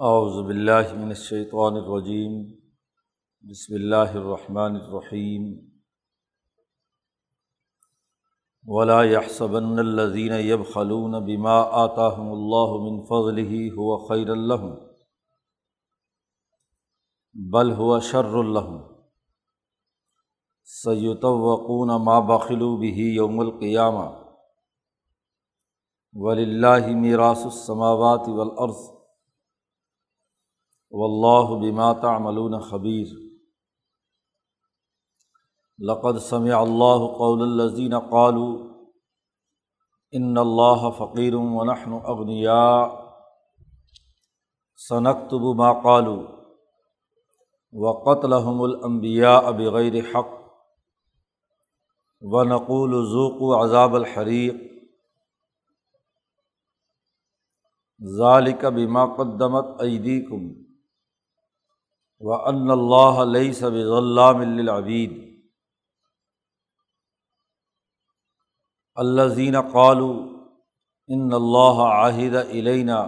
اعوذ باللہ من الشیطان الرجیم، بسم اللہ الرحمن الرحیم۔ ولا يحسبن الذين يبخلون بما آتاهم الله من فضله هو خير لهم، بل هو شر لهم۔ سيطوقون ما بخلوا به يوم القيامة وللہ میراث السماوات والارض۔ واللہ بما تعملون خبیر۔ لقد سمع اللہ قول الذین قالوا ان اللہ فقیر ونحن اغنیاء۔ سنکتب ما قالوا وقتلهم الانبیاء بغیر حق۔ ونقول ذوقوا عذاب الحریق۔ ذالک بما قدمت ایدیکم۔ و ان اللہ علیہ سب غلام العبید اللہ زین قالو ان اللہ عاہد علینہ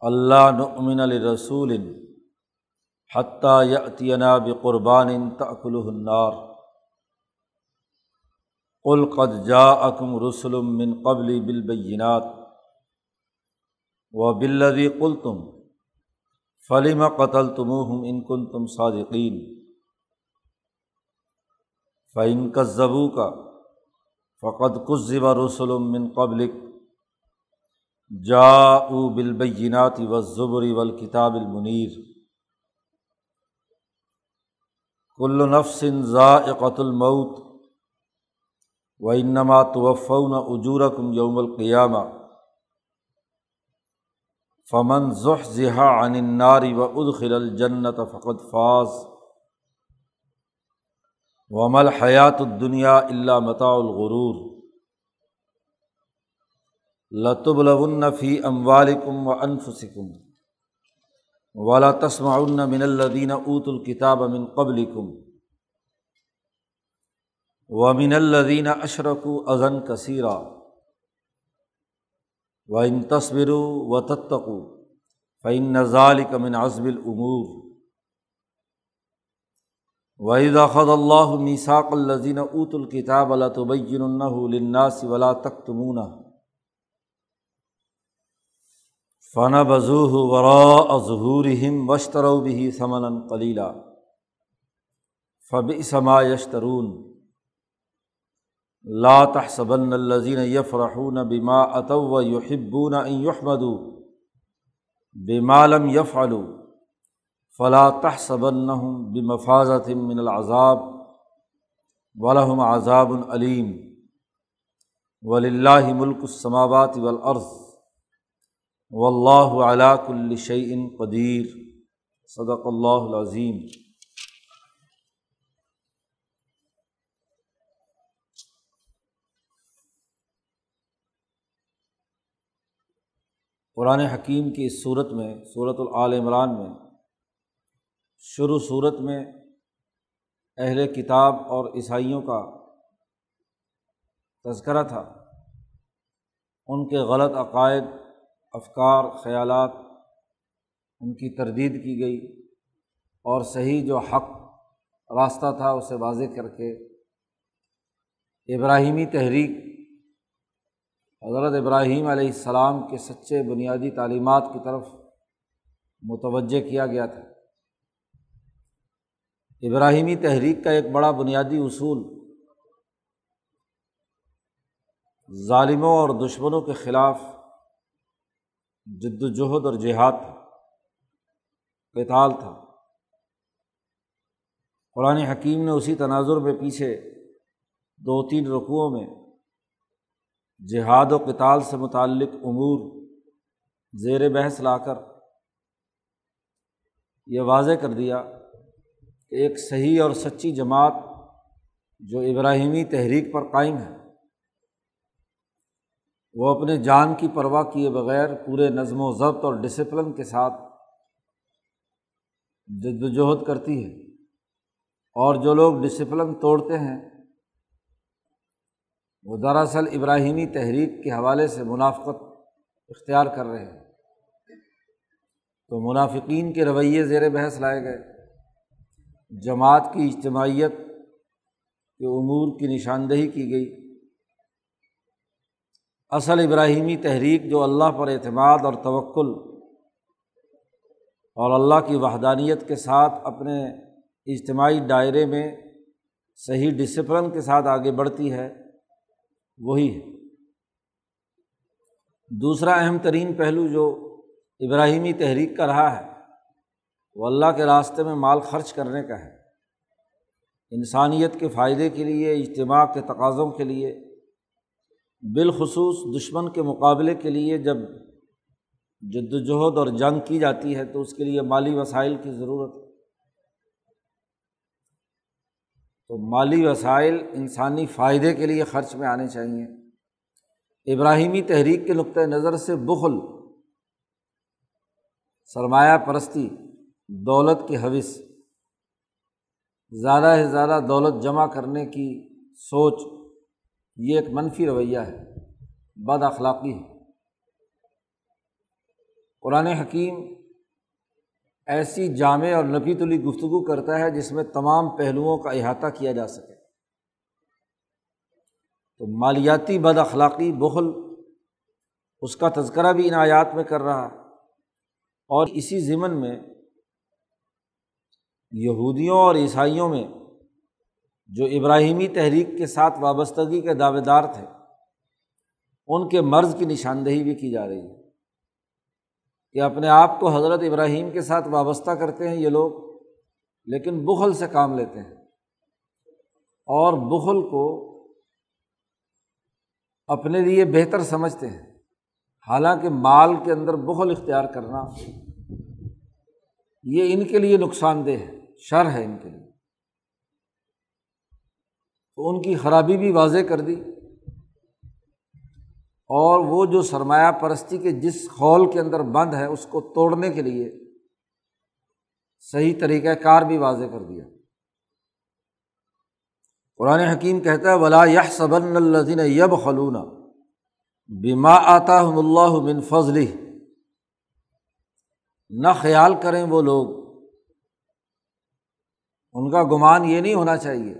اللہ نؤمن الرسول حتیٰ یتینہ بقربان تأکل النار. قل قد جاءکم رسل من قبل بالبینات و بلدی کل تم فلم قتل تم ہم ان کن تم صادقین فعن کا ضبو کا فقط کذب رسول من قبلک جا او بالبینات و ضبری والکتاب المنیر کل نفسن ذائقۃ المعت و انما توفون اجورکم یوم القیامہ فمن ذح ذہا عن ناری و ادخل الجنت فقط فاز ومل حیات الدنیا اللہ مطاء الغرور لطب النفی ام والکم و انفسکم ولا تسمع من الدین اوت الکتاب من قبلکم و من الدین اشرک ازن کثیرہ و ان تصور و تتقو فعن نظال کمن عزب العمور وحید خد اللہ میساک الزین اوت الکتاب اللہ تبین الناس ولا تختمون فن بضو ورا ظہور وشتر بھی سمن قلیلہ فب اسما یشترون لا تحسبن الذين يفرحون بما اتوا ويحبون ان يحمدوا بما لم يفعلوا فلا تحسبنهم بمفازة من العذاب ولهم عذاب علیم وللہ ملک السماوات والارض واللہ على كل شيء قدیر صدق اللہ العظیم قرآن حکیم کی اس صورت میں، صورت العال عمران میں، شروع صورت میں اہل کتاب اور عیسائیوں کا تذکرہ تھا۔ ان کے غلط عقائد، افکار، خیالات ان کی تردید کی گئی اور صحیح جو حق راستہ تھا، اسے واضح کر کے ابراہیمی تحریک حضرت ابراہیم علیہ السلام کے سچے بنیادی تعلیمات کی طرف متوجہ کیا گیا تھا۔ ابراہیمی تحریک کا ایک بڑا بنیادی اصول ظالموں اور دشمنوں کے خلاف جد وجہد اور جہاد تھا کتال تھا۔ قرآن حکیم نے اسی تناظر میں پیچھے دو تین رقوؤں میں جہاد و کتال سے متعلق امور زیر بحث لا کر یہ واضح کر دیا کہ ایک صحیح اور سچی جماعت جو ابراہیمی تحریک پر قائم ہے، وہ اپنے جان کی پرواہ کیے بغیر پورے نظم و ضبط اور ڈسپلن کے ساتھ جد وجہد کرتی ہے۔ اور جو لوگ ڈسپلن توڑتے ہیں وہ دراصل ابراہیمی تحریک کے حوالے سے منافقت اختیار کر رہے ہیں۔ تو منافقین کے رویے زیر بحث لائے گئے۔ جماعت کی اجتماعیت کے امور کی نشاندہی کی گئی۔ اصل ابراہیمی تحریک جو اللہ پر اعتماد اور توکل اور اللہ کی وحدانیت کے ساتھ اپنے اجتماعی دائرے میں صحیح ڈسپلن کے ساتھ آگے بڑھتی ہے وہی ہے دوسرا اہم ترین پہلو جو ابراہیمی تحریک کا رہا ہے، وہ اللہ کے راستے میں مال خرچ کرنے کا ہے۔ انسانیت کے فائدے کے لیے، اجتماع کے تقاضوں کے لیے، بالخصوص دشمن کے مقابلے کے لیے جب جد وجہد اور جنگ کی جاتی ہے تو اس کے لیے مالی وسائل کی ضرورت تو مالی وسائل انسانی فائدے کے لیے خرچ میں آنے چاہئیں۔ ابراہیمی تحریک کے نقطۂ نظر سے بخل، سرمایہ پرستی، دولت کی حوث، زیادہ سے زیادہ دولت جمع کرنے کی سوچ، یہ ایک منفی رویہ ہے، بد اخلاقی ہے۔ قرآن حکیم ایسی جامع اور نپی تلی گفتگو کرتا ہے جس میں تمام پہلوؤں کا احاطہ کیا جا سکے۔ تو مالیاتی بد اخلاقی بخل اس کا تذکرہ بھی ان آیات میں کر رہا۔ اور اسی ضمن میں یہودیوں اور عیسائیوں میں جو ابراہیمی تحریک کے ساتھ وابستگی کے دعوے دار تھے، ان کے مرض کی نشاندہی بھی کی جا رہی۔ ہے کہ اپنے آپ کو حضرت ابراہیم کے ساتھ وابستہ کرتے ہیں یہ لوگ، لیکن بخل سے کام لیتے ہیں۔ اور بخل کو اپنے لیے بہتر سمجھتے ہیں۔ حالانکہ مال کے اندر بخل اختیار کرنا یہ ان کے لیے نقصان دہ ہے، شر ہے ان کے لیے۔ تو ان کی خرابی بھی واضح کر دی۔ اور وہ جو سرمایہ پرستی کے جس خول کے اندر بند ہے، اس کو توڑنے کے لیے صحیح طریقۂ کار بھی واضح کر دیا۔ قرآن حکیم کہتا ہے، ولا یہ صبن الدین یب خلون بیما آتا اللہ من فضل نہ خیال کریں وہ لوگ۔ ان کا گمان یہ نہیں ہونا چاہیے۔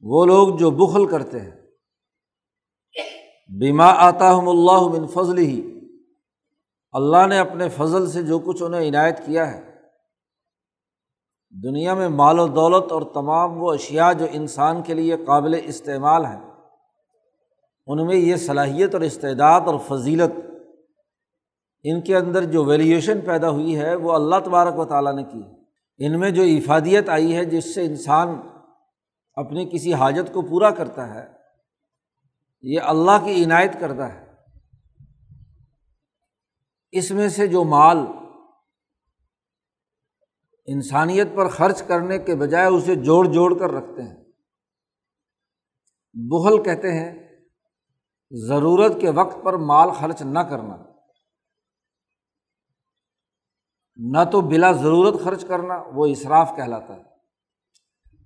وہ لوگ جو بخل کرتے ہیں۔ بیما آتا ہم اللہ من فضل ہی اللہ نے اپنے فضل سے جو کچھ انہیں عنایت کیا ہے۔ دنیا میں مال و دولت اور تمام وہ اشیا جو انسان کے لیے قابل استعمال ہیں، ان میں یہ صلاحیت اور استعداد اور فضیلت، ان کے اندر جو ویلیوشن پیدا ہوئی ہے، وہ اللہ تبارک و تعالیٰ نے کی۔ ان میں جو افادیت آئی ہے، جس سے انسان اپنی کسی حاجت کو پورا کرتا ہے یہ اللہ کی عنایت کرتا ہے۔ اس میں سے جو مال انسانیت پر خرچ کرنے کے بجائے اسے جوڑ جوڑ کر رکھتے ہیں۔ بغل کہتے ہیں، ضرورت کے وقت پر مال خرچ نہ کرنا۔ نہ تو بلا ضرورت خرچ کرنا، وہ اصراف کہلاتا ہے۔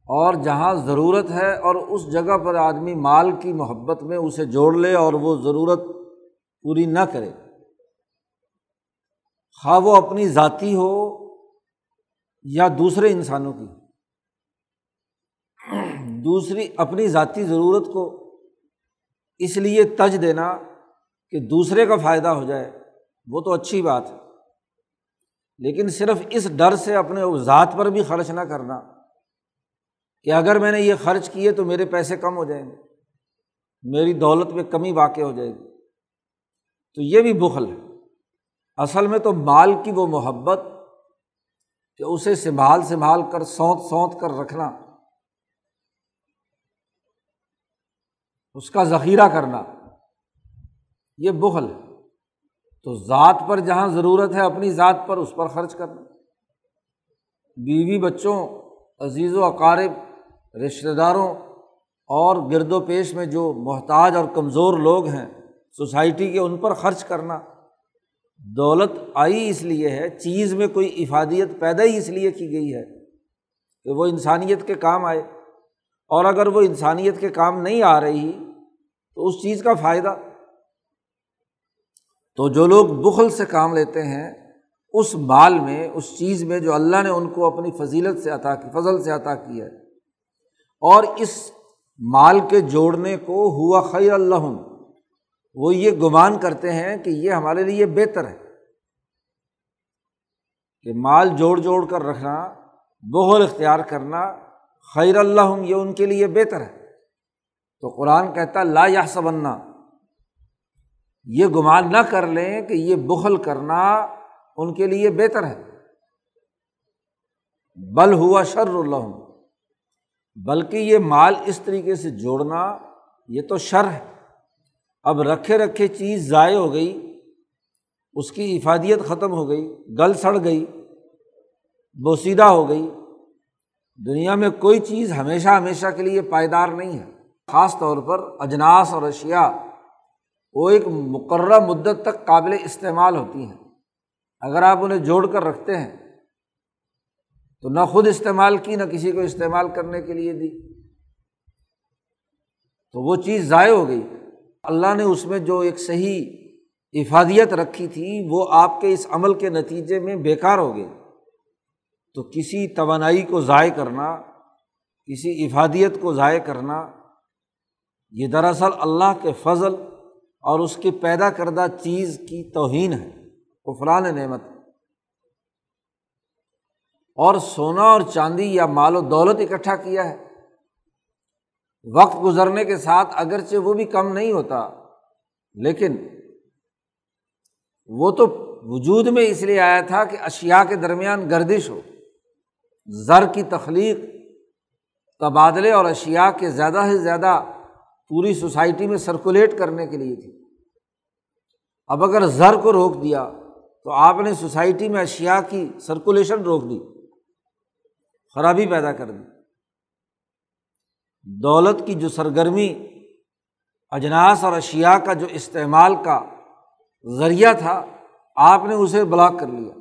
اور جہاں ضرورت ہے اور اس جگہ پر آدمی مال کی محبت میں اسے جوڑ لے اور وہ ضرورت پوری نہ کرے۔ خواہ وہ اپنی ذاتی ہو یا دوسرے انسانوں کی۔ دوسری اپنی ذاتی ضرورت کو اس لیے تج دینا کہ دوسرے کا فائدہ ہو جائے، وہ تو اچھی بات ہے۔ لیکن صرف اس ڈر سے اپنے ذات پر بھی خرچ نہ کرنا۔ کہ اگر میں نے یہ خرچ کیے تو میرے پیسے کم ہو جائیں گے، میری دولت میں کمی واقع ہو جائے گی۔ تو یہ بھی بخل ہے۔ اصل میں تو مال کی وہ محبت کہ اسے سنبھال سنبھال کر، سونت سونت کر رکھنا، اس کا ذخیرہ کرنا، یہ بخل ہے۔ تو ذات پر جہاں ضرورت ہے، اپنی ذات پر اس پر خرچ کرنا۔ بیوی بچوں، عزیز و اقارب رشتہ داروں اور گرد و پیش میں جو محتاج اور کمزور لوگ ہیں، سوسائٹی کے ان پر خرچ کرنا۔ دولت آئی اس لیے ہے، چیز میں کوئی افادیت پیدا ہی اس لیے کی گئی ہے کہ وہ انسانیت کے کام آئے۔ اور اگر وہ انسانیت کے کام نہیں آ رہی، تو اس چیز کا فائدہ۔ تو جو لوگ بخل سے کام لیتے ہیں، اس مال میں، اس چیز میں جو اللہ نے ان کو اپنی فضیلت سے عطا کی، فضل سے عطا کی ہے اور اس مال کے جوڑنے کو ہوا خیر اللہ وہ یہ گمان کرتے ہیں کہ یہ ہمارے لیے بہتر ہے کہ مال جوڑ جوڑ کر رکھنا بغل اختیار کرنا خیر اللہ یہ ان کے لیے بہتر ہے۔ تو قرآن کہتا لا یا سبنا یہ گمان نہ کر لیں کہ یہ بخل کرنا ان کے لیے بہتر ہے۔ بل ہوا شر اللہ بلکہ یہ مال اس طریقے سے جوڑنا یہ تو شر ہے۔ اب رکھے رکھے چیز ضائع ہو گئی، اس کی افادیت ختم ہو گئی، گل سڑ گئی، بوسیدہ ہو گئی۔ دنیا میں کوئی چیز ہمیشہ ہمیشہ کے لیے پائیدار نہیں ہے۔ خاص طور پر اجناس اور اشیا وہ ایک مقررہ مدت تک قابل استعمال ہوتی ہیں۔ اگر آپ انہیں جوڑ کر رکھتے ہیں تو نہ خود استعمال کی، نہ کسی کو استعمال کرنے کے لیے دی۔ تو وہ چیز ضائع ہو گئی۔ اللہ نے اس میں جو ایک صحیح افادیت رکھی تھی، وہ آپ کے اس عمل کے نتیجے میں بیکار ہو گئی۔ تو کسی توانائی کو ضائع کرنا، کسی افادیت کو ضائع کرنا، یہ دراصل اللہ کے فضل اور اس کی پیدا کردہ چیز کی توہین ہے۔ قفران نعمت۔ اور سونا اور چاندی یا مال و دولت اکٹھا کیا ہے۔ وقت گزرنے کے ساتھ اگرچہ وہ بھی کم نہیں ہوتا، لیکن وہ تو وجود میں اس لیے آیا تھا کہ اشیا کے درمیان گردش ہو۔ زر کی تخلیق، تبادلے اور اشیا کے زیادہ سے زیادہ پوری سوسائٹی میں سرکولیٹ کرنے کے لیے تھی۔ اب اگر زر کو روک دیا تو آپ نے سوسائٹی میں اشیا کی سرکولیشن روک دی۔ خرابی پیدا کر دی۔ دولت کی جو سرگرمی، اجناس اور اشیا کا جو استعمال کا ذریعہ تھا، آپ نے اسے بلاک کر لیا۔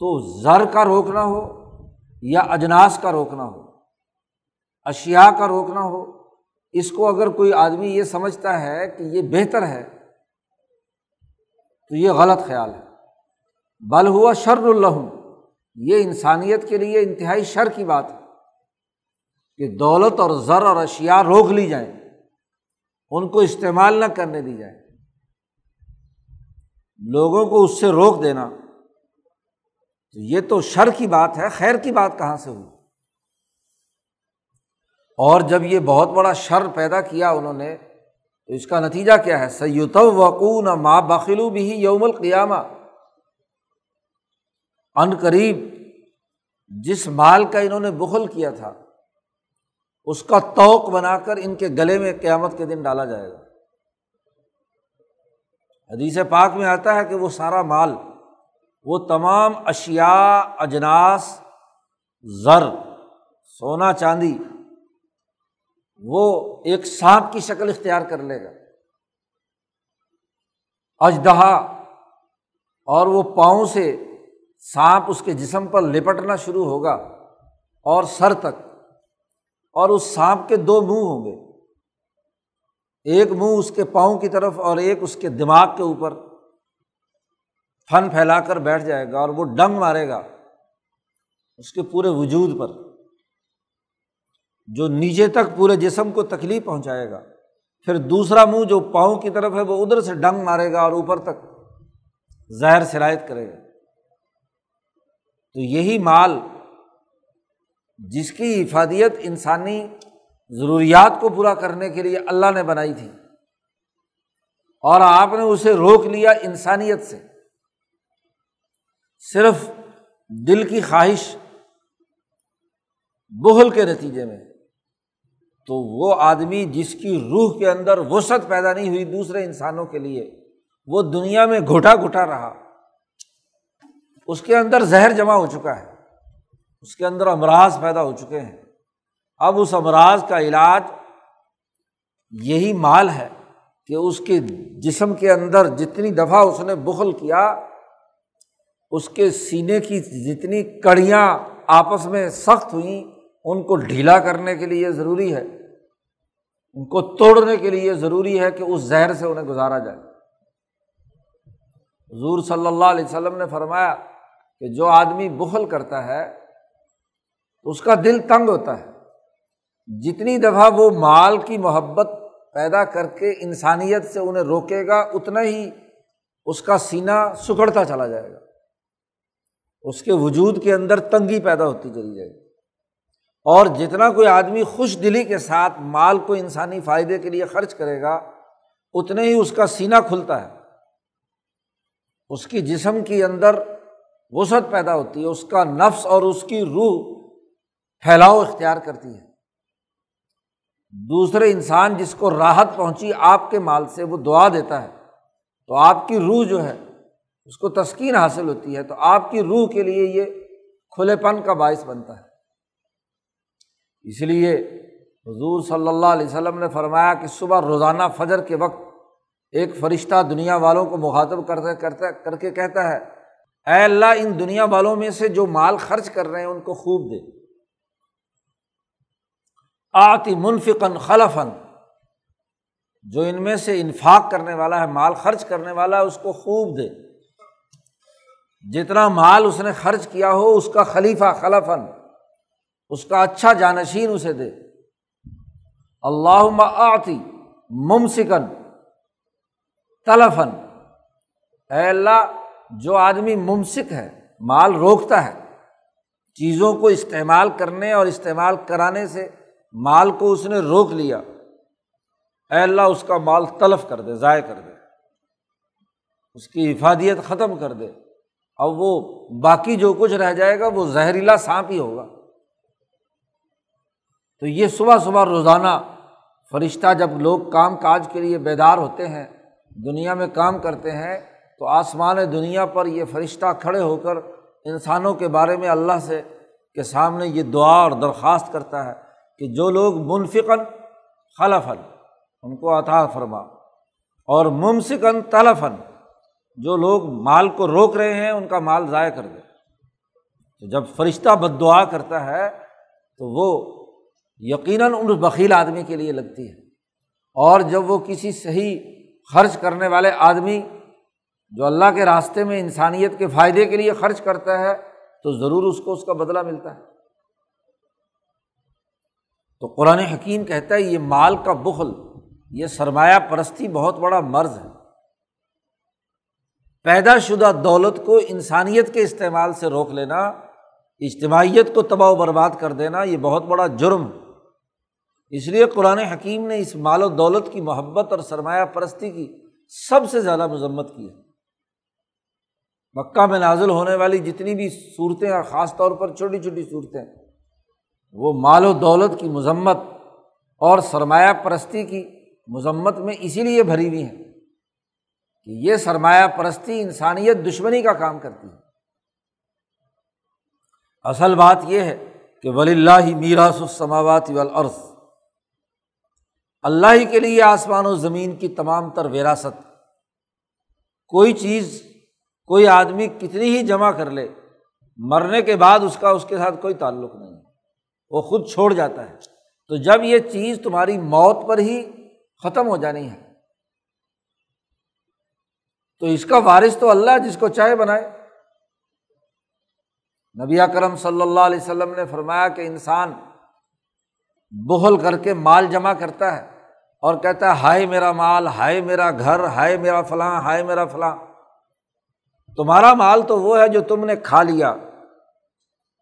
تو زر کا روکنا ہو یا اجناس کا روکنا ہو اشیا کا روکنا ہو، اس کو اگر کوئی آدمی یہ سمجھتا ہے کہ یہ بہتر ہے، تو یہ غلط خیال ہے۔ بل ہوا شر الحم یہ انسانیت کے لیے انتہائی شر کی بات ہے کہ دولت اور زر اور اشیا روک لی جائیں، ان کو استعمال نہ کرنے دی جائے لوگوں کو اس سے روک دینا، تو یہ تو شر کی بات ہے، خیر کی بات کہاں سے ہوئی؟ اور جب یہ بہت بڑا شر پیدا کیا انہوں نے، تو اس کا نتیجہ کیا ہے؟ سید وقون ماں بخلو بھی یوم القیامہ ان قریب جس مال کا انہوں نے بخل کیا تھا، اس کا توق بنا کر ان کے گلے میں قیامت کے دن ڈالا جائے گا۔ حدیث پاک میں آتا ہے کہ وہ سارا مال، وہ تمام اشیا اجناس، زر، سونا، چاندی، وہ ایک سانپ کی شکل اختیار کر لے گا۔ اجدہا اور وہ پاؤں سے سانپ اس کے جسم پر لپٹنا شروع ہوگا اور سر تک، اور اس سانپ کے دو منہ ہوں گے۔ ایک منہ اس کے پاؤں کی طرف اور ایک اس کے دماغ کے اوپر۔ پھن پھیلا کر بیٹھ جائے گا اور وہ ڈنگ مارے گا اس کے پورے وجود پر، جو نیچے تک پورے جسم کو تکلیف پہنچائے گا۔ پھر دوسرا منہ جو پاؤں کی طرف ہے، وہ ادھر سے ڈنگ مارے گا اور اوپر تک زہر سرایت کرے گا۔ تو یہی مال جس کی افادیت انسانی ضروریات کو پورا کرنے کے لیے اللہ نے بنائی تھی اور آپ نے اسے روک لیا انسانیت سے۔ صرف دل کی خواہش بہل کے نتیجے میں۔ تو وہ آدمی جس کی روح کے اندر وسعت پیدا نہیں ہوئی دوسرے انسانوں کے لیے، وہ دنیا میں گھٹا گھٹا رہا۔ اس کے اندر زہر جمع ہو چکا ہے۔ اس کے اندر امراض پیدا ہو چکے ہیں۔ اب اس امراض کا علاج یہی مال ہے کہ اس کے جسم کے اندر جتنی دفعہ اس نے بخل کیا، اس کے سینے کی جتنی کڑیاں آپس میں سخت ہوئیں، ان کو ڈھیلا کرنے کے لیے ضروری ہے۔ ان کو توڑنے کے لیے ضروری ہے کہ اس زہر سے انہیں گزارا جائے۔ حضور صلی اللہ علیہ وسلم نے فرمایا کہ جو آدمی بخل کرتا ہے، اس کا دل تنگ ہوتا ہے۔ جتنی دفعہ وہ مال کی محبت پیدا کر کے انسانیت سے انہیں روکے گا، اتنا ہی اس کا سینہ سکڑتا چلا جائے گا۔ اس کے وجود کے اندر تنگی پیدا ہوتی چلی جائے گی۔ اور جتنا کوئی آدمی خوش دلی کے ساتھ مال کو انسانی فائدے کے لیے خرچ کرے گا اتنے ہی اس کا سینہ کھلتا ہے۔ اس کی جسم کے اندر وسعت پیدا ہوتی ہے، اس کا نفس اور اس کی روح پھیلاؤ اختیار کرتی ہے۔ دوسرے انسان جس کو راحت پہنچی آپ کے مال سے، وہ دعا دیتا ہے۔ تو آپ کی روح جو ہے، اس کو تسکین حاصل ہوتی ہے۔ تو آپ کی روح کے لیے یہ کھلے پن کا باعث بنتا ہے۔ اس لیے حضور صلی اللہ علیہ وسلم نے فرمایا کہ صبح روزانہ فجر کے وقت ایک فرشتہ دنیا والوں کو مخاطب کرتے کرتا کر کے کہتا ہے اے اللہ، ان دنیا والوں میں سے جو مال خرچ کر رہے ہیں، ان کو خوب دے۔ آتی منفقن خلفن جو ان میں سے انفاق کرنے والا ہے، مال خرچ کرنے والا ہے، اس کو خوب دے۔ جتنا مال اس نے خرچ کیا ہو، اس کا خلیفہ خلفن اس کا اچھا جانشین اسے دے۔ اللہ آتی ممسکن تلفن اے اللہ جو آدمی ممسک ہے، مال روکتا ہے، چیزوں کو استعمال کرنے اور استعمال کرانے سے مال کو اس نے روک لیا۔ اے اللہ، اس کا مال تلف کر دے، ضائع کر دے۔ اس کی حفاظت ختم کر دے۔ اب وہ باقی جو کچھ رہ جائے گا، وہ زہریلا سانپ ہی ہوگا۔ تو یہ صبح صبح روزانہ فرشتہ جب لوگ کام کاج کے لیے بیدار ہوتے ہیں، دنیا میں کام کرتے ہیں تو آسمان دنیا پر یہ فرشتہ کھڑے ہو کر انسانوں کے بارے میں اللہ سے کے سامنے یہ دعا اور درخواست کرتا ہے کہ جو لوگ منفقن خلفن ان کو عطا فرما۔ اور ممسکن تلفن جو لوگ مال کو روک رہے ہیں، ان کا مال ضائع کر دے۔ تو جب فرشتہ بد دعا کرتا ہے، تو وہ یقیناً ان بکیل آدمی کے لیے لگتی ہے۔ اور جب وہ کسی صحیح خرچ کرنے والے آدمی جو اللہ کے راستے میں انسانیت کے فائدے کے لیے خرچ کرتا ہے، تو ضرور اس کو اس کا بدلہ ملتا ہے۔ تو قرآن حکیم کہتا ہے، یہ مال کا بخل، یہ سرمایہ پرستی بہت بڑا مرض ہے۔ پیدا شدہ دولت کو انسانیت کے استعمال سے روک لینا، اجتماعیت کو تباہ و برباد کر دینا، یہ بہت بڑا جرم اس لیے قرآن حکیم نے اس مال و دولت کی محبت اور سرمایہ پرستی کی سب سے زیادہ مذمت کی ہے۔ مکہ میں نازل ہونے والی جتنی بھی صورتیں اور خاص طور پر چھوٹی چھوٹی صورتیں، وہ مال و دولت کی مذمت اور سرمایہ پرستی کی مذمت میں اسی لیے بھری ہوئی ہیں کہ یہ سرمایہ پرستی انسانیت دشمنی کا کام کرتی ہے۔ اصل بات یہ ہے کہ ولی اللہ میراث السماوات والارض، اللہ ہی کے لیے آسمان و زمین کی تمام تر وراثت۔ کوئی چیز کوئی آدمی کتنی ہی جمع کر لے، مرنے کے بعد اس کا، اس کے ساتھ کوئی تعلق نہیں۔ وہ خود چھوڑ جاتا ہے۔ تو جب یہ چیز تمہاری موت پر ہی ختم ہو جانی ہے، تو اس کا وارث تو اللہ جس کو چاہے بنائے۔ نبی کرم صلی اللہ علیہ وسلم نے فرمایا کہ انسان بہل کر کے مال جمع کرتا ہے اور کہتا ہے، ہائے میرا مال، ہائے میرا گھر، ہائے میرا فلاں، ہائے میرا فلاں۔ تمہارا مال تو وہ ہے جو تم نے کھا لیا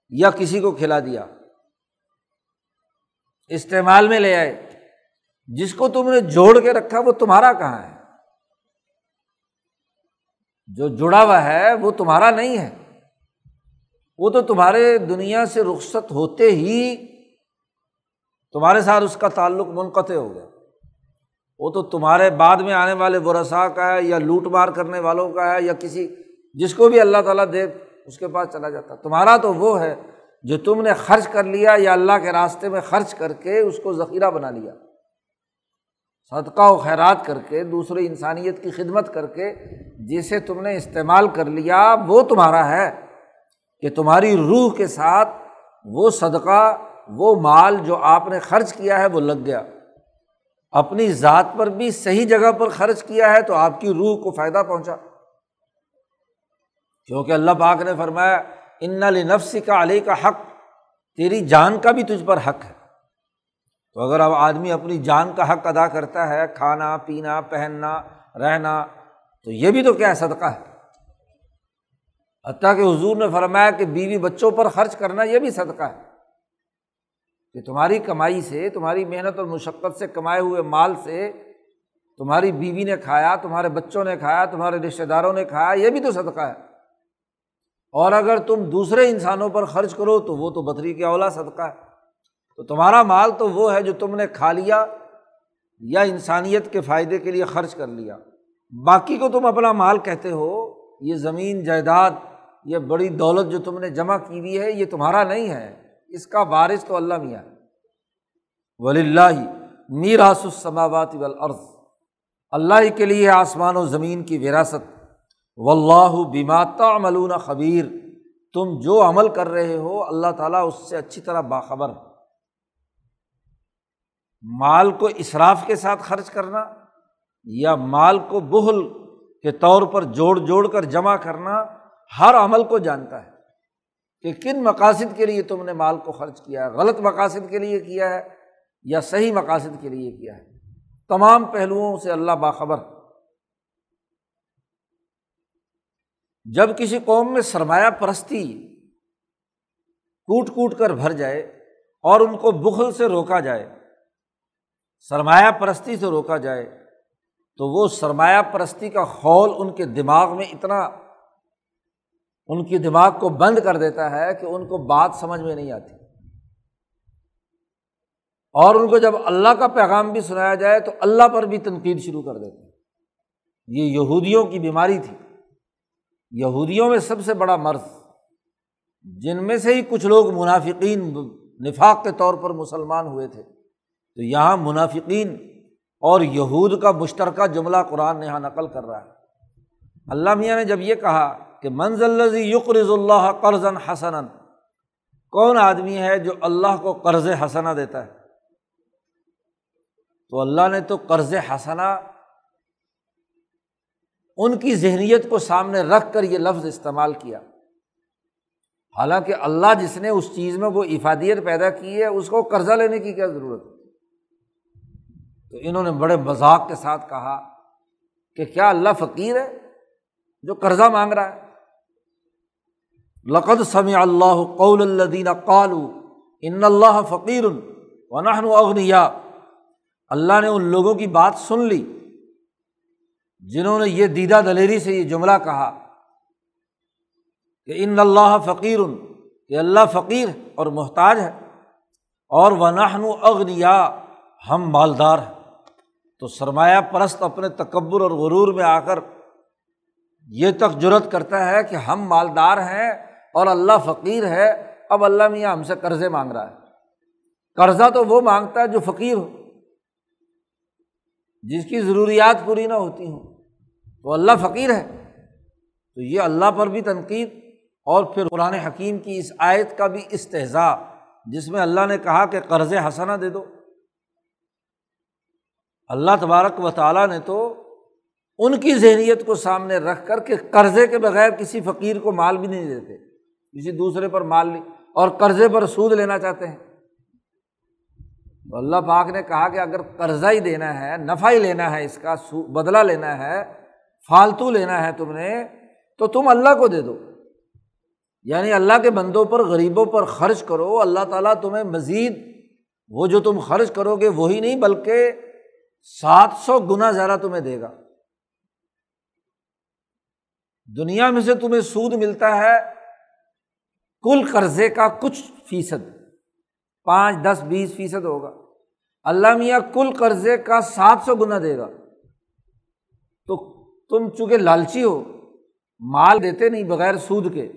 یا کسی کو کھلا دیا۔ استعمال میں لے آئے۔ جس کو تم نے جوڑ کے رکھا وہ تمہارا کہاں ہے؟ جو جڑا ہوا ہے وہ تمہارا نہیں ہے۔ وہ تو تمہارے دنیا سے رخصت ہوتے ہی تمہارے ساتھ اس کا تعلق منقطع ہو گیا۔ وہ تو تمہارے بعد میں آنے والے ورثا کا ہے یا لوٹ مار کرنے والوں کا ہے یا کسی جس کو بھی اللہ تعالیٰ دے، اس کے پاس چلا جاتا۔ تمہارا تو وہ ہے جو تم نے خرچ کر لیا یا اللہ کے راستے میں خرچ کر کے اس کو ذخیرہ بنا لیا۔ صدقہ و خیرات کر کے، دوسرے انسانیت کی خدمت کر کے جسے تم نے استعمال کر لیا، وہ تمہارا ہے کہ تمہاری روح کے ساتھ وہ صدقہ، وہ مال جو آپ نے خرچ کیا ہے، وہ لگ گیا۔ اپنی ذات پر بھی صحیح جگہ پر خرچ کیا ہے تو آپ کی روح کو فائدہ پہنچا۔ کیونکہ اللہ پاک نے فرمایا ان نفسی کا علی کا حق تیری جان کا بھی تجھ پر حق ہے۔ تو اگر اب آدمی اپنی جان کا حق ادا کرتا ہے، کھانا، پینا، پہننا، رہنا، تو یہ بھی تو کیا صدقہ ہے۔ حتیٰ کہ حضور نے فرمایا کہ بیوی بچوں پر خرچ کرنا یہ بھی صدقہ ہے۔ کہ تمہاری کمائی سے، تمہاری محنت اور مشقت سے، کمائے ہوئے مال سے تمہاری بیوی نے کھایا، تمہارے بچوں نے کھایا، تمہارے رشتے داروں نے کھایا، یہ بھی تو صدقہ ہے۔ اور اگر تم دوسرے انسانوں پر خرچ کرو تو وہ تو بطری کے اولا صدقہ ہے۔ تو تمہارا مال تو وہ ہے جو تم نے کھا لیا یا انسانیت کے فائدے کے لیے خرچ کر لیا۔ باقی کو تم اپنا مال کہتے ہو، یہ زمین، جائیداد، یہ بڑی دولت جو تم نے جمع کی ہوئی ہے، یہ تمہارا نہیں ہے۔ اس کا بارش تو اللہ میاں ہے۔ ولی اللہ میراث السماوات والارض اللہ کے لیے آسمان و زمین کی وراثت۔ و اللہ بیماتا ملون خبیر۔ تم جو عمل کر رہے ہو، اللہ تعالیٰ اس سے اچھی طرح باخبر۔ مال کو اصراف کے ساتھ خرچ کرنا یا مال کو بہل کے طور پر جوڑ جوڑ کر جمع کرنا، ہر عمل کو جانتا ہے کہ کن مقاصد کے لیے تم نے مال کو خرچ کیا ہے، غلط مقاصد کے لیے کیا ہے یا صحیح مقاصد کے لیے کیا ہے۔ تمام پہلوؤں سے اللہ باخبر۔ جب کسی قوم میں سرمایہ پرستی کوٹ کوٹ کر بھر جائے اور ان کو بخل سے روکا جائے، سرمایہ پرستی سے روکا جائے، تو وہ سرمایہ پرستی کا خول ان کے دماغ میں اتنا ان کی دماغ کو بند کر دیتا ہے کہ ان کو بات سمجھ میں نہیں آتی۔ اور ان کو جب اللہ کا پیغام بھی سنایا جائے تو اللہ پر بھی تنقید شروع کر دیتے۔ ہیں یہ یہودیوں کی بیماری تھی۔ یہودیوں میں سب سے بڑا مرض، جن میں سے ہی کچھ لوگ منافقین، نفاق کے طور پر مسلمان ہوئے تھے۔ تو یہاں منافقین اور یہود کا مشترکہ جملہ قرآن یہاں نقل کر رہا ہے۔ اللہ میاں نے جب یہ کہا کہ منزل یقرض اللہ قرض حسن کون آدمی ہے جو اللہ کو قرض حسنا دیتا ہے؟ تو اللہ نے تو قرض حسنا ان کی ذہنیت کو سامنے رکھ کر یہ لفظ استعمال کیا۔ حالانکہ اللہ جس نے اس چیز میں وہ افادیت پیدا کی ہے، اس کو قرضہ لینے کی کیا ضرورت ہے؟ تو انہوں نے بڑے مذاق کے ساتھ کہا کہ کیا اللہ فقیر ہے جو قرضہ مانگ رہا ہے؟ لقد سمع اللہ قول الدین قالو ان اللہ فقیر ونحن اغنیا اللہ نے ان لوگوں کی بات سن لی۔ جنہوں نے یہ دیدہ دلیری سے یہ جملہ کہا کہ ان اللہ فقیر، کہ اللہ فقیر اور محتاج ہے، اور ونحن اغنیا، ہم مالدار ہیں۔ تو سرمایہ پرست اپنے تکبر اور غرور میں آ کر یہ تک جرت کرتا ہے کہ ہم مالدار ہیں اور اللہ فقیر ہے۔ اب اللہ میاں ہم سے قرضے مانگ رہا ہے۔ قرضہ تو وہ مانگتا ہے جو فقیر ہو۔ جس کی ضروریات پوری نہ ہوتی ہوں۔ تو اللہ فقیر ہے۔ تو یہ اللہ پر بھی تنقید اور پھر قرآن حکیم کی اس آیت کا بھی استحضاء، جس میں اللہ نے کہا کہ قرض حسنا دے دو۔ اللہ تبارک و تعالیٰ نے تو ان کی ذہنیت کو سامنے رکھ کر کہ قرضے کے بغیر کسی فقیر کو مال بھی نہیں دیتے، کسی دوسرے پر مال لی اور قرضے پر سود لینا چاہتے ہیں۔ تو اللہ پاک نے کہا کہ اگر قرضہ ہی دینا ہے، نفع ہی لینا ہے اس کا بدلا لینا ہے، فالتو لینا ہے تم نے، تو تم اللہ کو دے دو۔ یعنی اللہ کے بندوں پر، غریبوں پر خرچ کرو، اللہ تعالیٰ تمہیں مزید وہ جو تم خرچ کرو گے وہی نہیں، بلکہ سات سو گنا زیادہ تمہیں دے گا۔ دنیا میں سے تمہیں سود ملتا ہے، کل قرضے کا کچھ فیصد۔ پانچ، دس، بیس فیصد ہوگا۔ اللہ میاں کل قرضے کا سات سو گنا دے گا۔ تو تم چونکہ لالچی ہو، مال دیتے نہیں بغیر سود کے،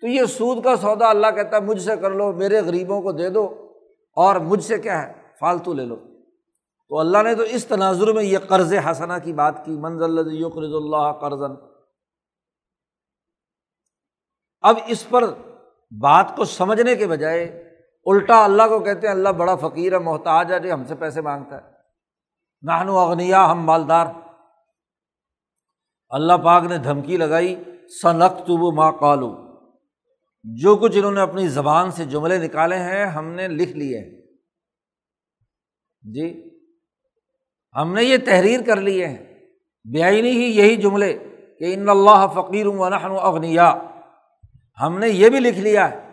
تو یہ سود کا سودا اللہ کہتا ہے، مجھ سے کر لو، میرے غریبوں کو دے دو، اور مجھ سے کیا ہے، فالتو لے لو۔ تو اللہ نے تو اس تناظر میں یہ قرض حسنا کی بات کی منزل یقرض اللہ قرضن اب اس پر بات کو سمجھنے کے بجائے الٹا اللہ کو کہتے ہیں، اللہ بڑا فقیر ہے، محتاج ہے جو ہم سے پیسے مانگتا ہے۔ نہن اغنیا، ہم مالدار۔ اللہ پاک نے دھمکی لگائی سنختب ما قالو۔ جو کچھ انہوں نے اپنی زبان سے جملے نکالے ہیں، ہم نے لکھ لیے ہیں۔ جی ہم نے یہ تحریر کر لیے ہیں۔ بے ہی یہی جملے کہ ان اللہ فقیر ونحن اغنیا۔ ہم نے یہ بھی لکھ لیا ہے۔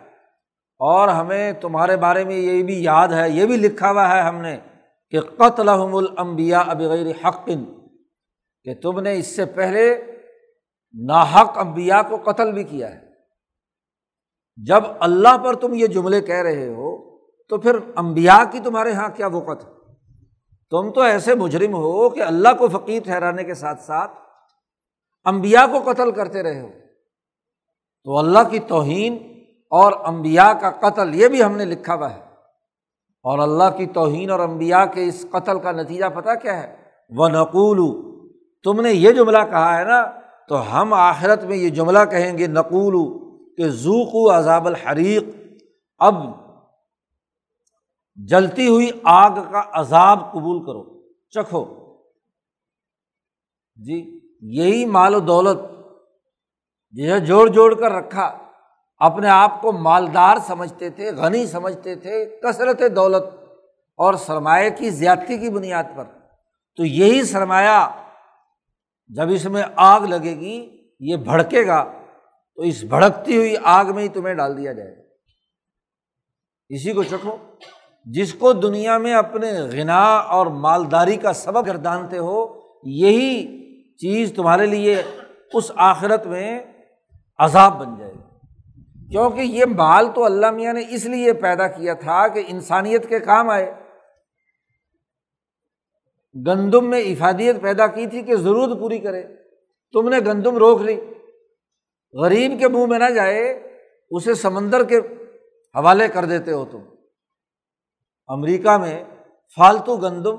اور ہمیں تمہارے بارے میں یہ بھی یاد ہے، یہ بھی لکھا ہوا ہے ہم نے کہ قتل الانبیاء بغیر حق کہ تم نے اس سے پہلے ناحق انبیاء کو قتل بھی کیا ہے۔ جب اللہ پر تم یہ جملے کہہ رہے ہو تو پھر امبیا کی تمہارے یہاں کیا وقت ہے؟ تم تو ایسے مجرم ہو کہ اللہ کو فقیر ٹھہرانے کے ساتھ ساتھ امبیا کو قتل کرتے رہے ہو۔ تو اللہ کی توہین اور امبیا کا قتل یہ بھی ہم نے لکھا ہوا ہے۔ اور اللہ کی توہین اور امبیا کے اس قتل کا نتیجہ پتہ کیا ہے؟ وہ نقول تم نے یہ جملہ کہا ہے نا، تو ہم آخرت میں یہ جملہ کہیں گے، نقول، کہ ذوق و عذاب الحریق۔ اب جلتی ہوئی آگ کا عذاب قبول کرو، چکھو۔ جی یہی مال و دولت جسے جوڑ جوڑ کر رکھا۔ اپنے آپ کو مالدار سمجھتے تھے، غنی سمجھتے تھے، کثرت دولت اور سرمایہ کی زیادتی کی بنیاد پر۔ تو یہی سرمایہ جب اس میں آگ لگے گی، یہ بھڑکے گا، تو اس بھڑکتی ہوئی آگ میں ہی تمہیں ڈال دیا جائے گا۔ اسی کو چکھو۔ جس کو دنیا میں اپنے غنا اور مالداری کا سبب گردانتے ہو، یہی چیز تمہارے لیے اس آخرت میں عذاب بن جائے گی۔ کیونکہ یہ مال تو اللہ میاں نے اس لیے پیدا کیا تھا کہ انسانیت کے کام آئے۔ گندم میں افادیت پیدا کی تھی کہ ضرورت پوری کرے۔ تم نے گندم روک لی۔ غریب کے منہ میں نہ جائے، اسے سمندر کے حوالے کر دیتے ہو تم۔ امریکہ میں فالتو گندم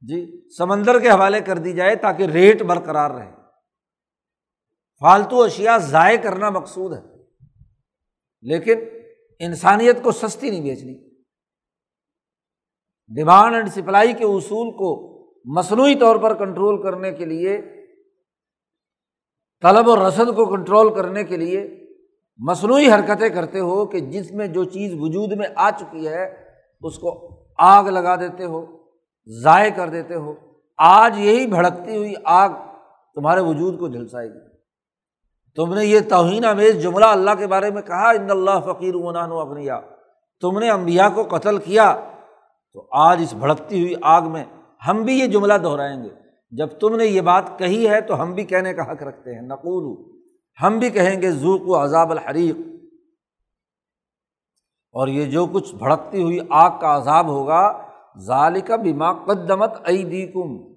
جی سمندر کے حوالے کر دی جائے تاکہ ریٹ برقرار رہے۔ فالتو اشیا ضائع کرنا مقصود ہے۔ لیکن انسانیت کو سستی نہیں بیچنی۔ ڈیمانڈ اینڈ سپلائی کے اصول کو مصنوعی طور پر کنٹرول کرنے کے لیے، طلب و رسد کو کنٹرول کرنے کے لیے مصنوعی حرکتیں کرتے ہو کہ جس میں جو چیز وجود میں آ چکی ہے، اس کو آگ لگا دیتے ہو، ضائع کر دیتے ہو۔ آج یہی بھڑکتی ہوئی آگ تمہارے وجود کو جھلسائے گی۔ تم نے یہ توہین امیز جملہ اللہ کے بارے میں کہا، ان اللہ فقیر عنان و اپنیا تم نے امبیا کو قتل کیا۔ تو آج اس بھڑکتی ہوئی آگ میں ہم بھی یہ جملہ دہرائیں گے۔ جب تم نے یہ بات کہی ہے تو ہم بھی کہنے کا حق رکھتے ہیں۔ نقول، ہم بھی کہیں گے ذوق و عذاب الحریق اور یہ جو کچھ بھڑکتی ہوئی آگ کا عذاب ہوگا ظالقہ بیما قدمت عیدی کم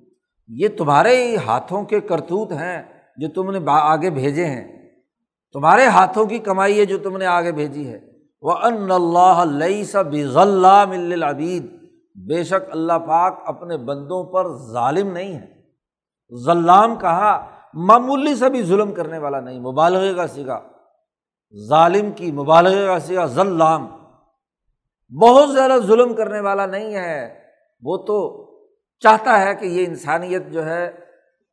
یہ تمہارے ہی ہاتھوں کے کرتوت ہیں۔ جو تم نے آگے بھیجے ہیں، تمہارے ہاتھوں کی کمائی ہے جو تم نے آگے بھیجی ہے۔ وہ ان اللہ ضلع ملعبید بے شک اللہ پاک اپنے بندوں پر ظالم نہیں ہے۔ ظلام کہا، معمولی سا بھی ظلم کرنے والا نہیں، مبالغے کا سگا ظالم کی، مبالغے کا سگا ظلام۔ بہت زیادہ ظلم کرنے والا نہیں ہے۔ وہ تو چاہتا ہے کہ یہ انسانیت جو ہے،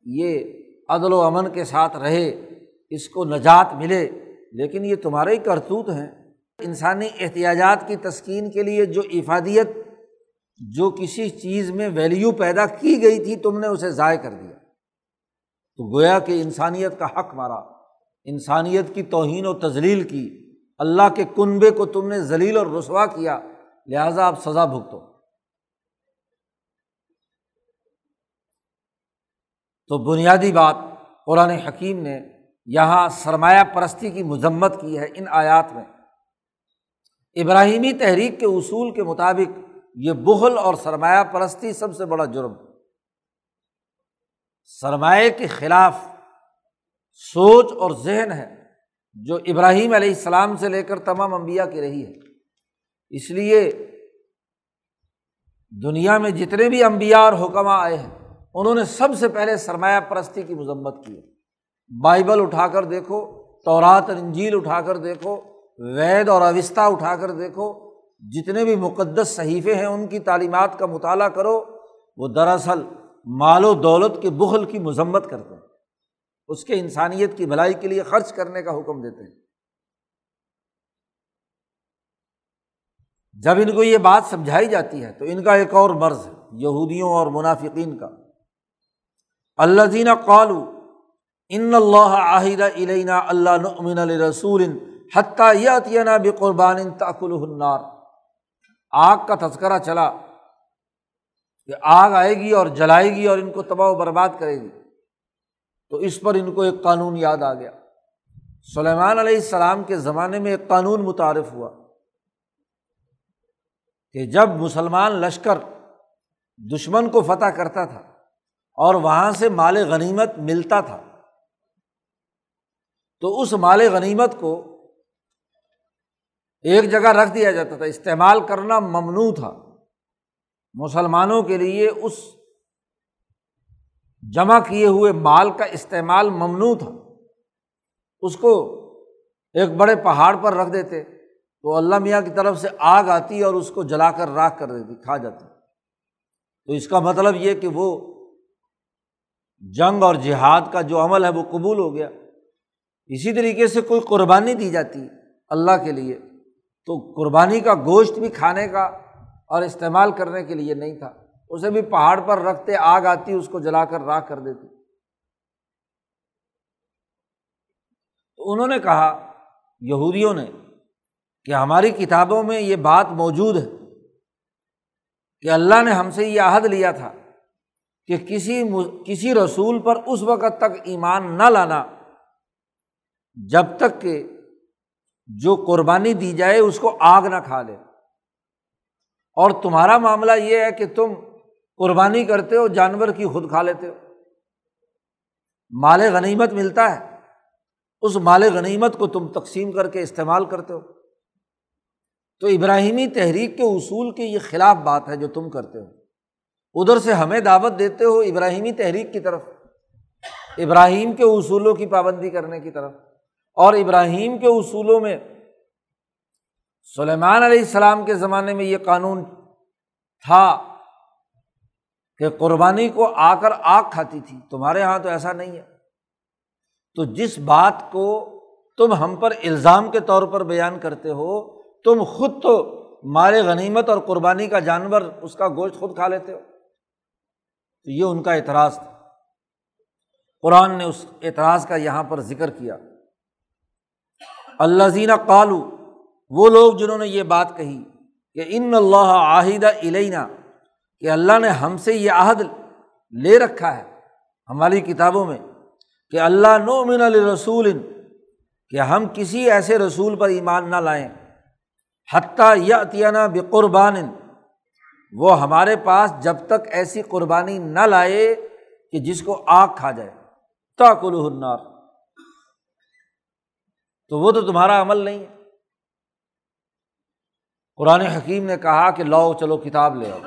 یہ عدل و امن کے ساتھ رہے، اس کو نجات ملے، لیکن یہ تمہارے ہی کرتوت ہیں۔ انسانی احتیاجات کی تسکین کے لیے جو افادیت، جو کسی چیز میں ویلیو پیدا کی گئی تھی، تم نے اسے ضائع کر دیا۔ تو گویا کہ انسانیت کا حق مارا، انسانیت کی توہین و تزلیل کی، اللہ کے کنبے کو تم نے ذلیل اور رسوا کیا، لہٰذا آپ سزا بھگتو۔ تو بنیادی بات قرآن حکیم نے یہاں سرمایہ پرستی کی مذمت کی ہے ان آیات میں۔ ابراہیمی تحریک کے اصول کے مطابق یہ بغل اور سرمایہ پرستی سب سے بڑا جرم۔ سرمایہ کے خلاف سوچ اور ذہن ہے جو ابراہیم علیہ السلام سے لے کر تمام انبیاء کی رہی ہے۔ اس لیے دنیا میں جتنے بھی انبیاء اور حکمہ آئے ہیں انہوں نے سب سے پہلے سرمایہ پرستی کی مذمت کی بائبل اٹھا کر دیکھو، تورات، انجیل اٹھا کر دیکھو، وید اور اوستا اٹھا کر دیکھو، جتنے بھی مقدس صحیفے ہیں، ان کی تعلیمات کا مطالعہ کرو، وہ دراصل مال و دولت کے بغل کی مذمت کرتے ہیں۔ اس کے انسانیت کی بھلائی کے لیے خرچ کرنے کا حکم دیتے ہیں۔ جب ان کو یہ بات سمجھائی جاتی ہے تو ان کا ایک اور مرض ہے، یہودیوں اور منافقین کا۔ اللہ زینہ قالو ان اللہ عاہد علینا اللہ نمن رسول حتیٰ یتینہ بے قربان تاکل النار. آگ کا تذکرہ چلا کہ آگ آئے گی اور جلائے گی اور ان کو تباہ و برباد کرے گی. تو اس پر ان کو ایک قانون یاد آ گیا. سلیمان علیہ السلام کے زمانے میں ایک قانون متعارف ہوا کہ جب مسلمان لشکر دشمن کو فتح کرتا تھا اور وہاں سے مال غنیمت ملتا تھا۔ تو اس مال غنیمت کو ایک جگہ رکھ دیا جاتا تھا۔ استعمال کرنا ممنوع تھا۔ مسلمانوں کے لیے اس جمع کیے ہوئے مال کا استعمال ممنوع تھا۔ اس کو ایک بڑے پہاڑ پر رکھ دیتے تو اللہ میاں کی طرف سے آگ آتی اور اس کو جلا کر راکھ کر دیتی، کھا جاتی۔ تو اس کا مطلب یہ کہ وہ جنگ اور جہاد کا جو عمل ہے وہ قبول ہو گیا۔ اسی طریقے سے کوئی قربانی دی جاتی اللہ کے لیے، تو قربانی کا گوشت بھی کھانے کا اور استعمال کرنے کے لیے نہیں تھا۔ اسے بھی پہاڑ پر رکھتے آگ آتی، اس کو جلا کر راکھ کر دیتی۔ تو انہوں نے کہا، یہودیوں نے، کہ ہماری کتابوں میں یہ بات موجود ہے کہ اللہ نے ہم سے یہ عہد لیا تھا۔ کہ کسی کسی رسول پر اس وقت تک ایمان نہ لانا، جب تک کہ جو قربانی دی جائے اس کو آگ نہ کھا لے۔ اور تمہارا معاملہ یہ ہے کہ تم قربانی کرتے ہو، جانور کی خود کھا لیتے ہو۔ مال غنیمت ملتا ہے۔ اس مال غنیمت کو تم تقسیم کر کے استعمال کرتے ہو۔ تو ابراہیمی تحریک کے اصول کے یہ خلاف بات ہے جو تم کرتے ہو۔ ادھر سے ہمیں دعوت دیتے ہو ابراہیمی تحریک کی طرف، ابراہیم کے اصولوں کی پابندی کرنے کی طرف۔ اور ابراہیم کے اصولوں میں سلیمان علیہ السلام کے زمانے میں یہ قانون تھا کہ قربانی کو آ کر آگ کھاتی تھی۔ تمہارے یہاں تو ایسا نہیں ہے۔ تو جس بات کو تم ہم پر الزام کے طور پر بیان کرتے ہو، تم خود تو مال غنیمت اور قربانی کا جانور اس کا گوشت خود کھا لیتے ہو۔ تو یہ ان کا اعتراض تھا۔ قرآن نے اس اعتراض کا یہاں پر ذکر کیا۔ اللہ زینہ کالو وہ لوگ جنہوں نے یہ بات کہی کہ ان اللہ عاہدہ علینا کہ اللہ نے ہم سے یہ عہد لے رکھا ہے ہماری کتابوں میں، کہ اللہ نو من الرسول کہ ہم کسی ایسے رسول پر ایمان نہ لائیں۔ حتیٰ یا بے قربان وہ ہمارے پاس جب تک ایسی قربانی نہ لائے کہ جس کو آگ کھا جائے۔ تا کل ہنار تو وہ تو تمہارا عمل نہیں ہے۔ قرآن حکیم نے کہا کہ لاؤ، چلو کتاب لے آؤ۔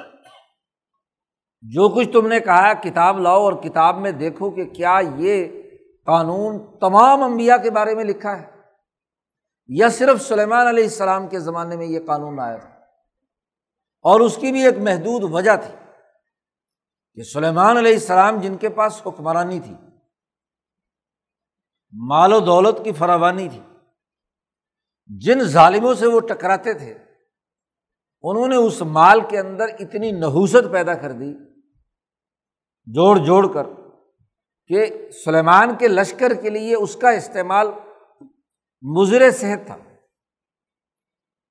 جو کچھ تم نے کہا کتاب لاؤ اور کتاب میں دیکھو کہ کیا یہ قانون تمام امبیا کے بارے میں لکھا ہے۔ یا صرف سلیمان علیہ السلام کے زمانے میں یہ قانون آیا تھا۔ اور اس کی بھی ایک محدود وجہ تھی کہ سلیمان علیہ السلام جن کے پاس حکمرانی تھی، مال و دولت کی فراوانی تھی، جن ظالموں سے وہ ٹکراتے تھے، انہوں نے اس مال کے اندر اتنی نحوست پیدا کر دی، جوڑ جوڑ کر کہ سلیمان کے لشکر کے لیے اس کا استعمال مضر صحت تھا۔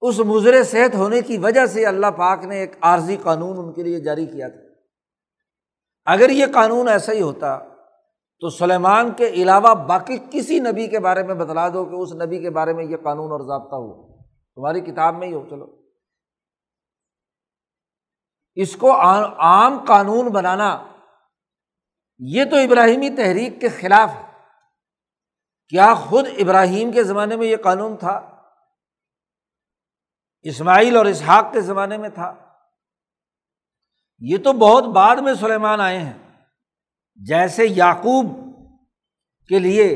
اس مضر صحت ہونے کی وجہ سے اللہ پاک نے ایک عارضی قانون ان کے لیے جاری کیا تھا۔ اگر یہ قانون ایسا ہی ہوتا تو سلیمان کے علاوہ باقی کسی نبی کے بارے میں بتلا دو کہ اس نبی کے بارے میں یہ قانون اور ضابطہ ہو۔ تمہاری کتاب میں ہی ہو، چلو۔ اس کو عام قانون بنانا یہ تو ابراہیمی تحریک کے خلاف ہے۔ کیا خود ابراہیم کے زمانے میں یہ قانون تھا؟ اسماعیل اور اسحاق کے زمانے میں تھا۔ یہ تو بہت بعد میں سلیمان آئے ہیں۔ جیسے یعقوب کے لیے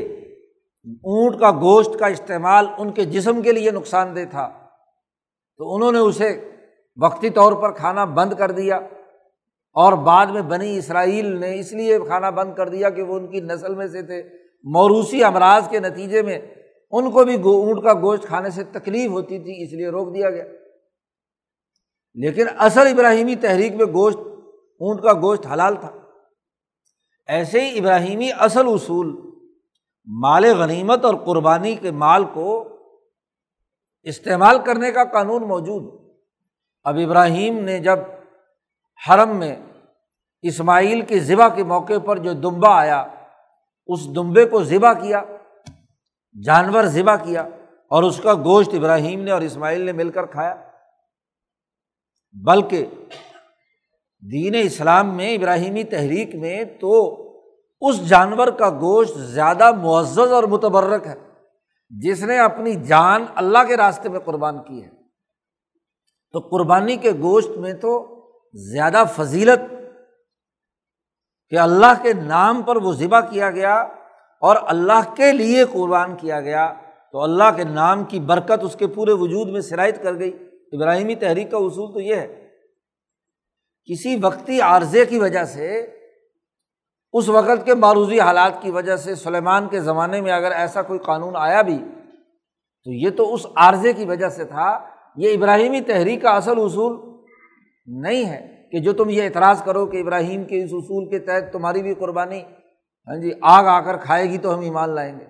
اونٹ کا گوشت کا استعمال ان کے جسم کے لیے نقصان دہ تھا، تو انہوں نے اسے وقتی طور پر کھانا بند کر دیا۔ اور بعد میں بنی اسرائیل نے اس لیے کھانا بند کر دیا کہ وہ ان کی نسل میں سے تھے۔ موروثی امراض کے نتیجے میں ان کو بھی اونٹ کا گوشت کھانے سے تکلیف ہوتی تھی، اس لیے روک دیا گیا۔ لیکن اصل ابراہیمی تحریک میں گوشت، اونٹ کا گوشت حلال تھا۔ ایسے ہی ابراہیمی اصل اصول، مال غنیمت اور قربانی کے مال کو استعمال کرنے کا قانون موجود۔ اب ابراہیم نے جب حرم میں اسماعیل کے ذبح کے موقع پر جو دمبا آیا، اس دمبے کو ذبح کیا۔ جانور ذبح کیا اور اس کا گوشت ابراہیم نے اور اسماعیل نے مل کر کھایا۔ بلکہ دین اسلام میں، ابراہیمی تحریک میں تو اس جانور کا گوشت زیادہ معزز اور متبرک ہے، جس نے اپنی جان اللہ کے راستے میں قربان کی ہے۔ تو قربانی کے گوشت میں تو زیادہ فضیلت کہ اللہ کے نام پر وہ ذبح کیا گیا اور اللہ کے لیے قربان کیا گیا تو اللہ کے نام کی برکت اس کے پورے وجود میں شرائط کر گئی۔ ابراہیمی تحریک کا اصول تو یہ ہے۔ کسی وقتی عارضے کی وجہ سے، اس وقت کے معروضی حالات کی وجہ سے، سلیمان کے زمانے میں اگر ایسا کوئی قانون آیا بھی، تو یہ تو اس عارضے کی وجہ سے تھا۔ یہ ابراہیمی تحریک کا اصل اصول نہیں ہے کہ جو تم یہ اعتراض کرو کہ ابراہیم کے اس اصول کے تحت تمہاری بھی قربانی ہاں جی آگ آ کر کھائے گی تو ہم ایمان لائیں گے۔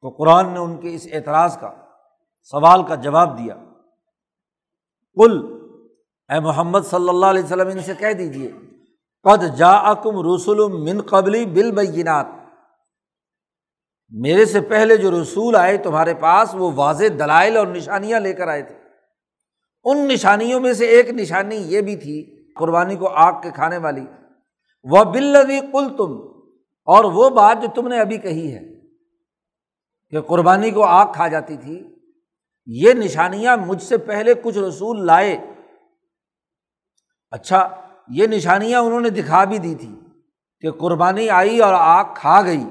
تو قرآن نے ان کے اس اعتراض کا، سوال کا جواب دیا۔ کل اے محمد صلی اللہ علیہ وسلم، ان سے کہہ دیجیے قد جا اکم رسول من قبلی بل بینات میرے سے پہلے جو رسول آئے تمہارے پاس، وہ واضح دلائل اور نشانیاں لے کر آئے تھے۔ ان نشانیوں میں سے ایک نشانی یہ بھی تھی، قربانی کو آگ کے کھانے والی۔ وہ بلدی کل تم اور وہ بات جو تم نے ابھی کہی ہے کہ قربانی کو آگ کھا جاتی تھی، یہ نشانیاں مجھ سے پہلے کچھ رسول لائے۔ اچھا یہ نشانیاں انہوں نے دکھا بھی دی تھی کہ قربانی آئی اور آگ کھا گئی۔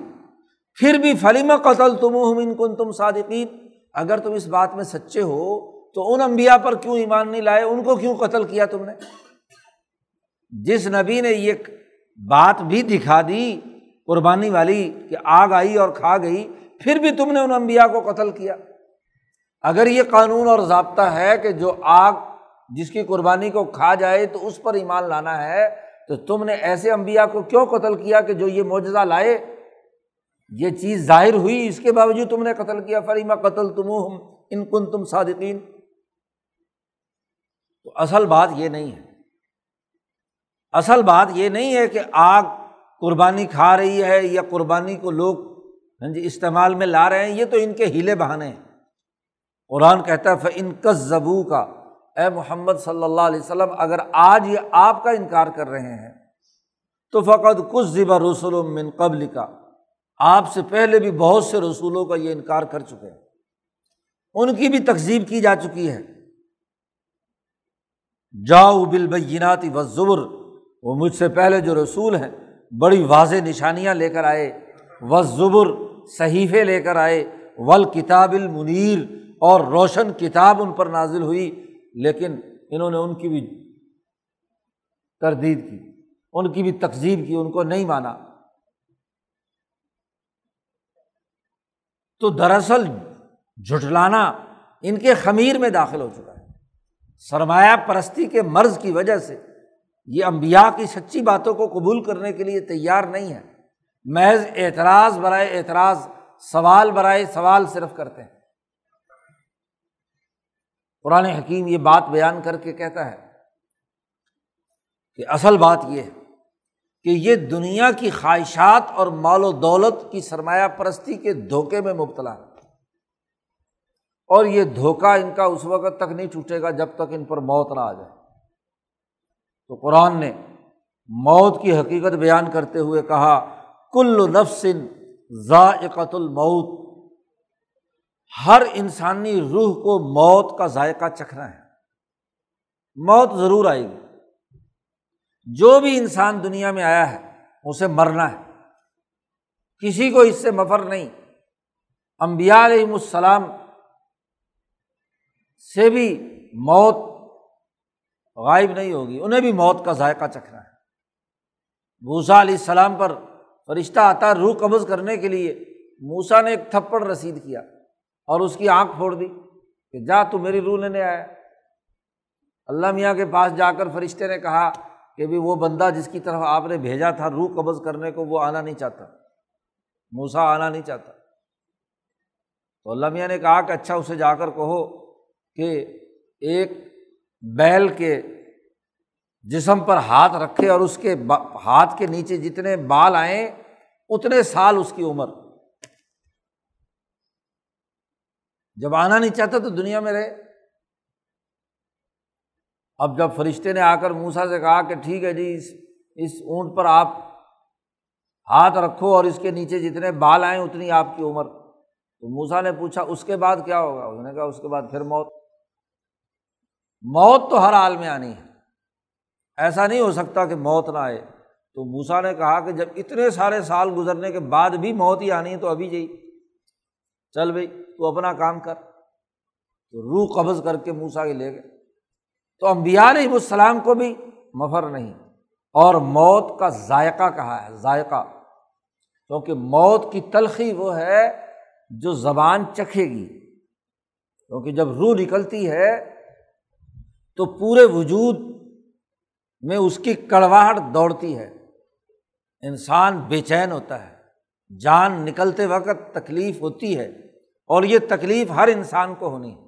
پھر بھی فلیم قتل تم ان کن تم صادقین، اگر تم اس بات میں سچے ہو تو ان امبیا پر کیوں ایمان نہیں لائے؟ ان کو کیوں قتل کیا تم نے؟ جس نبی نے یہ بات بھی دکھا دی قربانی والی کہ آگ آئی اور کھا گئی، پھر بھی تم نے ان امبیا کو قتل کیا۔ اگر یہ قانون اور ضابطہ ہے کہ جو آگ جس کی قربانی کو کھا جائے تو اس پر ایمان لانا ہے، تو تم نے ایسے امبیا کو کیوں قتل کیا کہ جو یہ معجزہ لائے؟ یہ چیز ظاہر ہوئی، اس کے باوجود تم نے قتل کیا۔ فریمہ قتل تم ان کن تم صادقین تو اصل بات یہ نہیں ہے۔ اصل بات یہ نہیں ہے کہ آگ قربانی کھا رہی ہے یا قربانی کو لوگ ہاں جی استعمال میں لا رہے ہیں، یہ تو ان کے ہیلے بہانے ہیں۔ قرآن کہتا ہے ان کس زبو کا اے محمد صلی اللہ علیہ وسلم، اگر آج یہ آپ کا انکار کر رہے ہیں، تو فقط کچھ ذبح رسول من قبل کا آپ سے پہلے بھی بہت سے رسولوں کا یہ انکار کر چکے ہیں۔ ان کی بھی تقزیب کی جا چکی ہے۔ جاؤ بالبیناتی و وہ مجھ سے پہلے جو رسول ہیں، بڑی واضح نشانیاں لے کر آئے و زبر صحیفے لے کر آئے ول کتاب المنیر اور روشن کتاب ان پر نازل ہوئی، لیکن انہوں نے ان کی بھی تردید کی، ان کی بھی تقزیب کی، ان کو نہیں مانا۔ تو دراصل جھٹلانا ان کے خمیر میں داخل ہو چکا ہے۔ سرمایہ پرستی کے مرض کی وجہ سے یہ امبیا کی سچی باتوں کو قبول کرنے کے لیے تیار نہیں ہے محض اعتراض برائے اعتراض، سوال برائے سوال صرف کرتے ہیں۔ قرآن حکیم یہ بات بیان کر کے کہتا ہے کہ اصل بات یہ ہے کہ یہ دنیا کی خواہشات اور مال و دولت کی سرمایہ پرستی کے دھوکے میں مبتلا ہے۔ اور یہ دھوکہ ان کا اس وقت تک نہیں ٹوٹے گا جب تک ان پر موت نہ آ جائے۔ تو قرآن نے موت کی حقیقت بیان کرتے ہوئے کہا، کل نفسن ذائقۃ الموت۔ ہر انسانی روح کو موت کا ذائقہ چکھنا ہے۔ موت ضرور آئے گی۔ جو بھی انسان دنیا میں آیا ہے، اسے مرنا ہے۔ کسی کو اس سے مفر نہیں۔ امبیا علیہم السلام سے بھی موت غائب نہیں ہوگی۔ انہیں بھی موت کا ذائقہ چکھنا ہے۔ بھوسا علیہ السلام پر فرشتہ آتا روح قبض کرنے کے لیے۔ موسا نے ایک تھپڑ رسید کیا اور اس کی آنکھ پھوڑ دی کہ جا تو میری روح لینے آیا۔ اللہ میاں کے پاس جا کر فرشتے نے کہا کہ بھی وہ بندہ جس کی طرف آپ نے بھیجا تھا روح قبض کرنے کو وہ آنا نہیں چاہتا۔ موسا آنا نہیں چاہتا۔ تو اللہ میاں نے کہا کہ اچھا اسے جا کر کہو کہ ایک بیل کے جسم پر ہاتھ رکھے اور اس کے ہاتھ کے نیچے جتنے بال آئیں، اتنے سال اس کی عمر۔ جب آنا نہیں چاہتا تو دنیا میں رہے۔ اب جب فرشتے نے آ کر موسا سے کہا کہ ٹھیک ہے جی اس اس اونٹ پر آپ ہاتھ رکھو اور اس کے نیچے جتنے بال آئیں، اتنی آپ کی عمر۔ تو موسا نے پوچھا، اس کے بعد کیا ہوگا؟ اس نے کہا، اس کے بعد پھر موت۔ موت تو ہر حال میں آنی ہے۔ ایسا نہیں ہو سکتا کہ موت نہ آئے۔ تو موسا نے کہا کہ جب اتنے سارے سال گزرنے کے بعد بھی موت ہی آنی ہے تو ابھی جی چل بھائی تو اپنا کام کر۔ تو روح قبض کر کے موسا کے لے گئے۔ تو امبیا علیہ السلام کو بھی مفر نہیں۔ اور موت کا ذائقہ کہا ہے، ذائقہ۔ کیونکہ موت کی تلخی وہ ہے جو زبان چکھے گی۔ کیونکہ جب روح نکلتی ہے تو پورے وجود میں اس کی کڑواہٹ دوڑتی ہے۔ انسان بے چین ہوتا ہے۔ جان نکلتے وقت تکلیف ہوتی ہے اور یہ تکلیف ہر انسان کو ہونی ہے۔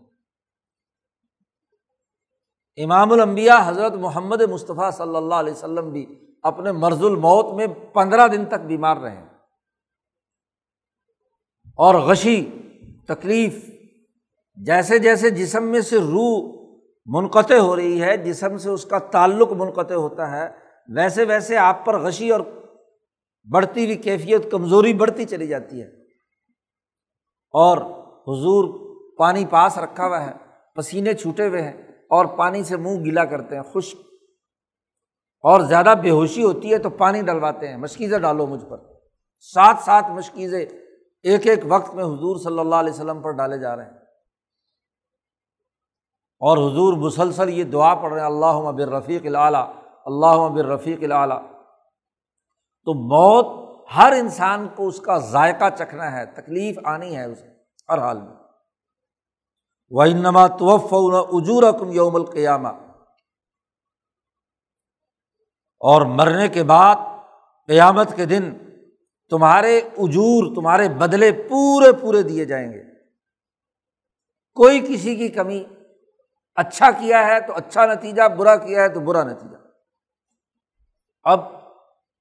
امام الانبیاء حضرت محمد مصطفیٰ صلی اللہ علیہ وسلم بھی اپنے مرز الموت میں پندرہ دن تک بیمار رہے اور غشی، تکلیف، جیسے جیسے جسم میں سے روح منقطع ہو رہی ہے، جسم سے اس کا تعلق منقطع ہوتا ہے۔ ویسے ویسے آپ پر غشی اور بڑھتی ہوئی کیفیت، کمزوری بڑھتی چلی جاتی ہے۔ اور حضور پانی پاس رکھا ہوا ہے، پسینے چھوٹے ہوئے ہیں اور پانی سے منہ گیلا کرتے ہیں، خشک۔ اور زیادہ بے ہوشی ہوتی ہے تو پانی ڈلواتے ہیں۔ مشکیزیں ڈالو مجھ پر۔ سات سات مشکیزیں ایک ایک وقت میں حضور صلی اللہ علیہ وسلم پر ڈالے جا رہے ہیں۔ اور حضور مسلسل یہ دعا پڑھ رہے ہیں اللہ مبر رفیق العلیٰ اللہ مبر رفیق العلیٰ تو موت ہر انسان کو اس کا ذائقہ چکھنا ہے، تکلیف آنی ہے اسے، ہر حال میں۔ وہ نما توف اجور کم یوم القیامہ اور مرنے کے بعد، قیامت کے دن تمہارے اجور، تمہارے بدلے پورے پورے دیے جائیں گے۔ کوئی کسی کی کمی اچھا کیا ہے تو اچھا نتیجہ، برا کیا ہے تو برا نتیجہ۔ اب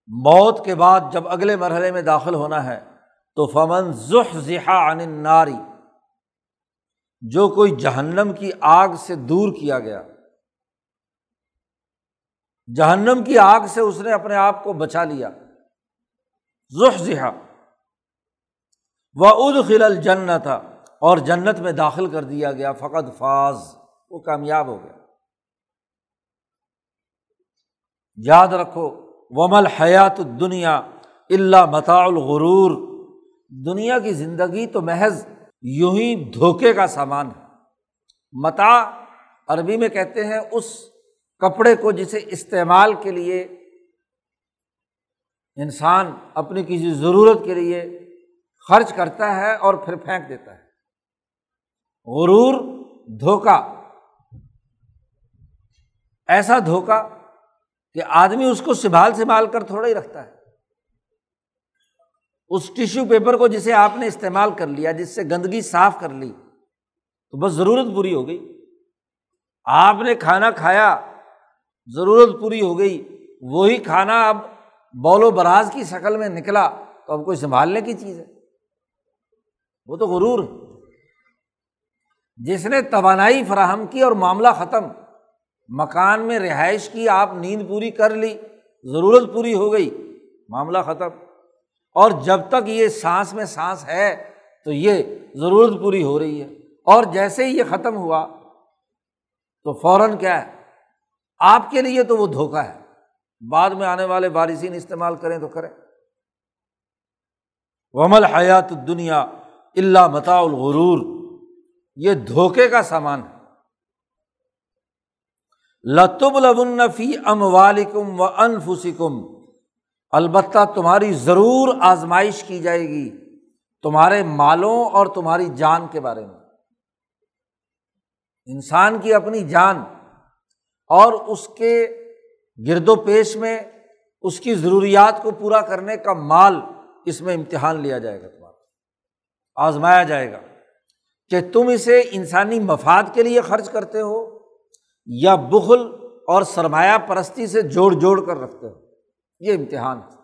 موت کے بعد جب اگلے مرحلے میں داخل ہونا ہے تو فمن ذح ذہا عن ناری جو کوئی جہنم کی آگ سے دور کیا گیا، جہنم کی آگ سے اس نے اپنے آپ کو بچا لیا۔ ذہا وہ اد خل جن تھا اور جنت میں داخل کر دیا گیا۔ فقط فاض وہ کامیاب ہو گیا۔ یاد رکھو ومل حیات دنیا اللہ متا الغرور۔ دنیا کی زندگی تو محض یوں ہی دھوکے کا سامان ہے۔ متا عربی میں کہتے ہیں اس کپڑے کو جسے استعمال کے لیے انسان اپنی کسی ضرورت کے لیے خرچ کرتا ہے اور پھر پھینک دیتا ہے۔ غرور دھوکا ایسا دھوکا کہ آدمی اس کو سنبھال سنبھال کر تھوڑا ہی رکھتا ہے۔ اس ٹیشو پیپر کو جسے آپ نے استعمال کر لیا، جس سے گندگی صاف کر لی، تو بس ضرورت پوری ہو گئی۔ آپ نے کھانا کھایا، ضرورت پوری ہو گئی۔ وہی کھانا اب بول و براز کی شکل میں نکلا، تو اب کوئی سنبھالنے کی چیز ہے۔ وہ تو غرور۔ جس نے توانائی فراہم کی اور معاملہ ختم مکان میں رہائش کی آپ نیند پوری کر لی، ضرورت پوری ہو گئی، معاملہ ختم۔ اور جب تک یہ سانس میں سانس ہے تو یہ ضرورت پوری ہو رہی ہے۔ اور جیسے ہی یہ ختم ہوا تو فوراً کیا ہے؟ آپ کے لیے تو وہ دھوکا ہے۔ بعد میں آنے والے بارثین استعمال کریں تو کریں۔ ومل حیات دنیا اللہ متا الغرور۔ یہ دھوکے کا سامان ہے۔ لطب لبنفی ام والم و انفسکم البتہ تمہاری ضرور آزمائش کی جائے گی تمہارے مالوں اور تمہاری جان کے بارے میں۔ انسان کی اپنی جان اور اس کے گرد و پیش میں اس کی ضروریات کو پورا کرنے کا مال اس میں امتحان لیا جائے گا تمہارا۔ آزمایا جائے گا کہ تم اسے انسانی مفاد کے لیے خرچ کرتے ہو یا بغل اور سرمایہ پرستی سے جوڑ جوڑ کر رکھتے ہو۔ یہ امتحان ہے۔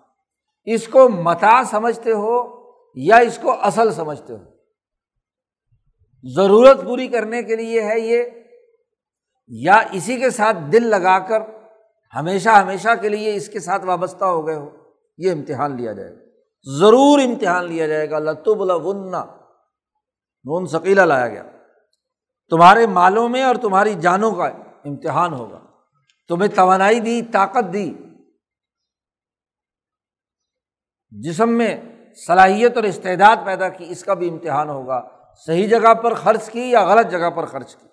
اس کو متا سمجھتے ہو یا اس کو اصل سمجھتے ہو۔ ضرورت پوری کرنے کے لیے ہے یہ۔ یا اسی کے ساتھ دل لگا کر ہمیشہ ہمیشہ کے لیے اس کے ساتھ وابستہ ہو گئے ہو۔ یہ امتحان لیا جائے گا۔ ضرور امتحان لیا جائے گا۔ لطب النا نون ثقیلا لایا گیا۔ تمہارے مالوں میں اور تمہاری جانوں کا امتحان ہوگا۔ تمہیں توانائی دی، طاقت دی۔ جسم میں صلاحیت اور استعداد پیدا کی، اس کا بھی امتحان ہوگا۔ صحیح جگہ پر خرچ کی یا غلط جگہ پر خرچ کی؟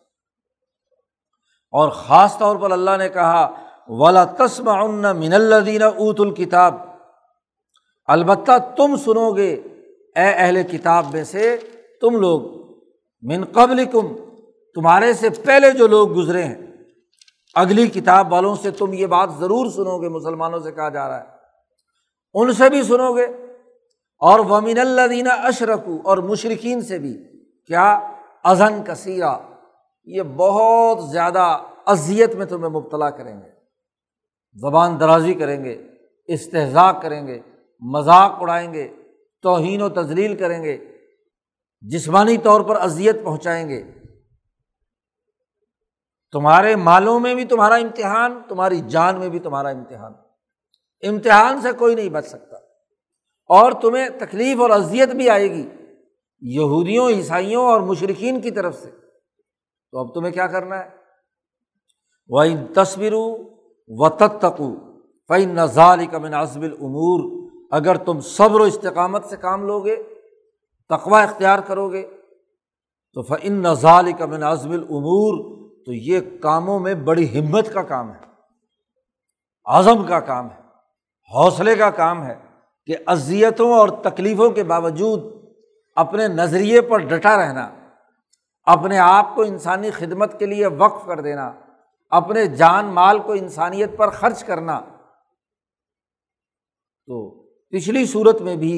اور خاص طور پر اللہ نے کہا، ولا تسم ان من الدین اوت الکتاب البتہ تم سنو گے، اے اہل کتاب میں سے تم لوگ، من قبل کم تمہارے سے پہلے جو لوگ گزرے ہیں۔ اگلی کتاب والوں سے تم یہ بات ضرور سنو گے، مسلمانوں سے کہا جا رہا ہے۔ ان سے بھی سنو گے۔ اور ومن اللہ دینا اشرکو اور مشرقین سے بھی۔ کیا؟ ازن کثیرہ۔ یہ بہت زیادہ اذیت میں تمہیں مبتلا کریں گے۔ زبان درازی کریں گے، استحضاء کریں گے، مذاق اڑائیں گے، توہین و تزلیل کریں گے، جسمانی طور پر اذیت پہنچائیں گے۔ تمہارے مالوں میں بھی تمہارا امتحان، تمہاری جان میں بھی تمہارا امتحان۔ امتحان سے کوئی نہیں بچ سکتا۔ اور تمہیں تکلیف اور اذیت بھی آئے گی، یہودیوں، عیسائیوں اور مشرقین کی طرف سے۔ تو اب تمہیں کیا کرنا ہے؟ وہ ان تصویروں و تتقو فی نظال کا من العمور اگر تم صبر و استقامت سے کام لو گے تقوا اختیار کرو گے، تو فن نظال کا من العمور تو یہ کاموں میں بڑی ہمت کا کام ہے، عزم کا کام ہے، حوصلے کا کام ہے کہ اذیتوں اور تکلیفوں کے باوجود اپنے نظریے پر ڈٹا رہنا، اپنے آپ کو انسانی خدمت کے لیے وقف کر دینا، اپنے جان مال کو انسانیت پر خرچ کرنا۔ تو پچھلی صورت میں بھی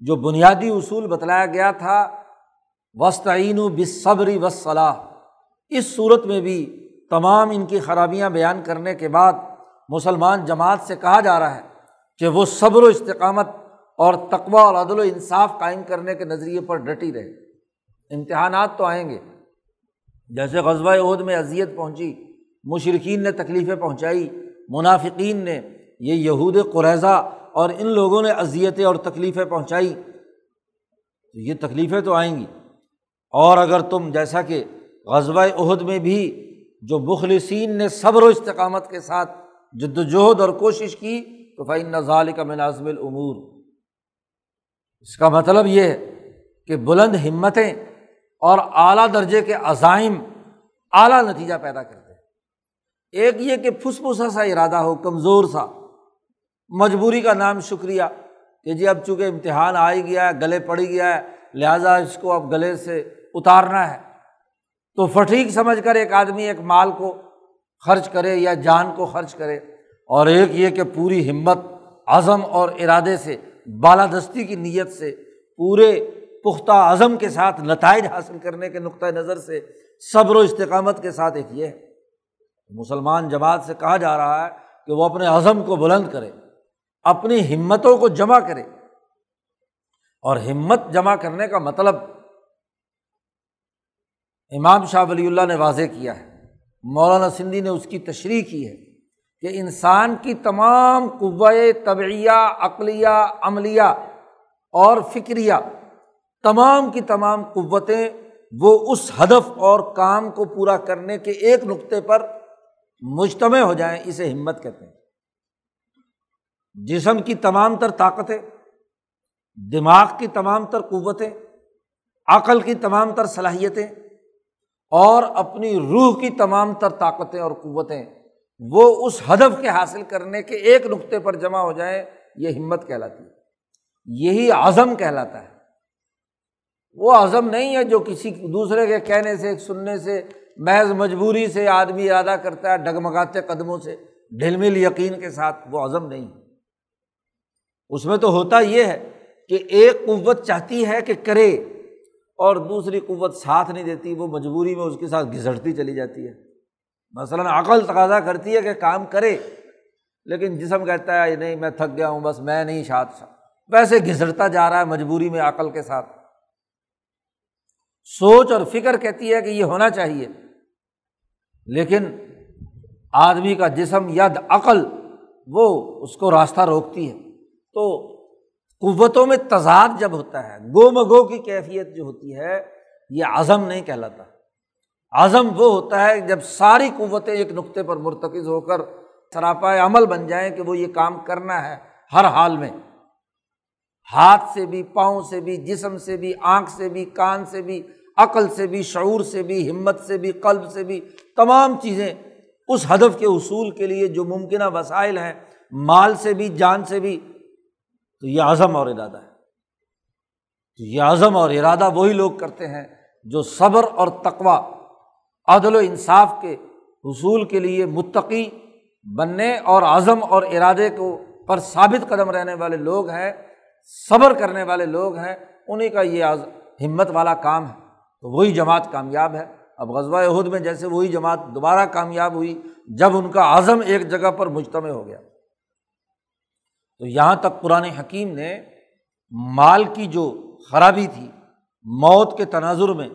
جو بنیادی اصول بتلایا گیا تھا وسطین و بصبری وصلاح اس صورت میں بھی تمام ان کی خرابیاں بیان کرنے کے بعد مسلمان جماعت سے کہا جا رہا ہے کہ وہ صبر و استقامت اور تقوا اور عدل و انصاف قائم کرنے کے نظریے پر ڈٹی رہے۔ امتحانات تو آئیں گے۔ جیسے غزبۂ عہد میں اذیت پہنچی مشرقین نے تکلیفیں پہنچائی، منافقین نے، یہ یہود قریضہ اور ان لوگوں نے اذیتیں اور تکلیفیں پہنچائی۔ تو یہ تکلیفیں تو آئیں گی۔ اور اگر تم جیسا کہ غزبۂ عہد میں بھی جو مخلصین نے صبر و استقامت کے ساتھ جد وجہد اور کوشش کی، تو فعین نظال کا مناظم العمور اس کا مطلب یہ ہے کہ بلند ہمتیں اور اعلیٰ درجے کے عزائم اعلیٰ نتیجہ پیدا کرتے ہیں۔ ایک یہ کہ پھس پھسا سا ارادہ ہو، کمزور سا، مجبوری کا نام شکریہ کہ جی اب چونکہ امتحان آ ہی گیا ہے، گلے پڑ ہی گیا ہے، لہٰذا اس کو اب گلے سے اتارنا ہے۔ تو فٹیک سمجھ کر ایک آدمی ایک مال کو خرچ کرے یا جان کو خرچ کرے اور ایک یہ کہ پوری ہمت، عزم اور ارادے سے، بالادستی کی نیت سے، پورے پختہ عزم کے ساتھ نتائج حاصل کرنے کے نقطۂ نظر سے صبر و استقامت کے ساتھ ایک یہ ہے۔ مسلمان جماعت سے کہا جا رہا ہے کہ وہ اپنے عزم کو بلند کرے، اپنی ہمتوں کو جمع کرے۔ اور ہمت جمع کرنے کا مطلب امام شاہ ولی اللہ نے واضح کیا ہے، مولانا سندھی نے اس کی تشریح کی ہے کہ انسان کی تمام قوۂ طبعیہ، عقلیہ، عملیہ اور فکریہ، تمام کی تمام قوتیں وہ اس ہدف اور کام کو پورا کرنے کے ایک نقطے پر مجتمع ہو جائیں، اسے ہمت کہتے ہیں۔ جسم کی تمام تر طاقتیں، دماغ کی تمام تر قوتیں، عقل کی تمام تر صلاحیتیں اور اپنی روح کی تمام تر طاقتیں اور قوتیں وہ اس ہدف کے حاصل کرنے کے ایک نقطے پر جمع ہو جائیں، یہ ہمت کہلاتی ہے۔ یہی عزم کہلاتا ہے۔ وہ عزم نہیں ہے جو کسی دوسرے کے کہنے سے، سننے سے، محض مجبوری سے آدمی ارادہ کرتا ہے ڈگمگاتے قدموں سے، ڈھل مل یقین کے ساتھ، وہ عزم نہیں اس میں تو ہوتا یہ ہے کہ ایک قوت چاہتی ہے کہ کرے۔ اور دوسری قوت ساتھ نہیں دیتی، وہ مجبوری میں اس کے ساتھ گھسٹتی چلی جاتی ہے۔ مثلاً عقل تقاضا کرتی ہے کہ کام کرے، لیکن جسم کہتا ہے نہیں، میں تھک گیا ہوں، بس میں نہیں شاد ویسے گھسٹتا جا رہا ہے مجبوری میں عقل کے ساتھ۔ سوچ اور فکر کہتی ہے کہ یہ ہونا چاہیے، لیکن آدمی کا جسم، ید، عقل، وہ اس کو راستہ روکتی ہے۔ تو قوتوں میں تضاد جب ہوتا ہے گو مگو کی کیفیت جو ہوتی ہے یہ عزم نہیں کہلاتا عزم وہ ہوتا ہے جب ساری قوتیں ایک نقطے پر مرتکز ہو کر سراپا عمل بن جائیں کہ وہ یہ کام کرنا ہے ہر حال میں ہاتھ سے بھی پاؤں سے بھی جسم سے بھی آنکھ سے بھی کان سے بھی عقل سے بھی شعور سے بھی ہمت سے بھی قلب سے بھی تمام چیزیں اس ہدف کے اصول کے لیے جو ممکنہ وسائل ہیں مال سے بھی جان سے بھی تو یہ عزم اور ارادہ ہے۔ تو یہ عزم اور ارادہ وہی لوگ کرتے ہیں جو صبر اور تقوا عدل و انصاف کے حصول کے لیے متقی بننے اور عزم اور ارادے کو پر ثابت قدم رہنے والے لوگ ہیں، صبر کرنے والے لوگ ہیں انہیں کا یہ ہمت والا کام ہے۔ تو وہی جماعت کامیاب ہے۔ اب غزوہ عہد میں جیسے وہی جماعت دوبارہ کامیاب ہوئی جب ان کا عزم ایک جگہ پر مجتمع ہو گیا۔ تو یہاں تک پرانے حکیم نے مال کی جو خرابی تھی، موت کے تناظر میں،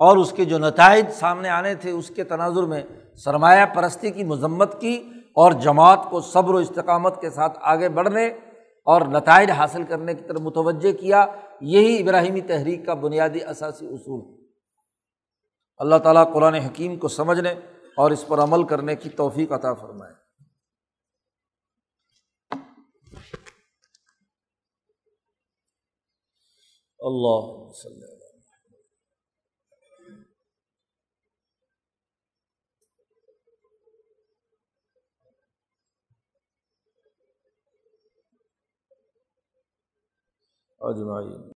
اور اس کے جو نتائج سامنے آنے تھے، اس کے تناظر میں سرمایہ پرستی کی مذمت کی اور جماعت کو صبر و استقامت کے ساتھ آگے بڑھنے اور نتائج حاصل کرنے کی طرف متوجہ کیا، یہی ابراہیمی تحریک کا بنیادی اثاثی اصول اللہ تعالیٰ قرآن حکیم کو سمجھنے اور اس پر عمل کرنے کی توفیق عطا فرمائے۔ اللہ اجمعین۔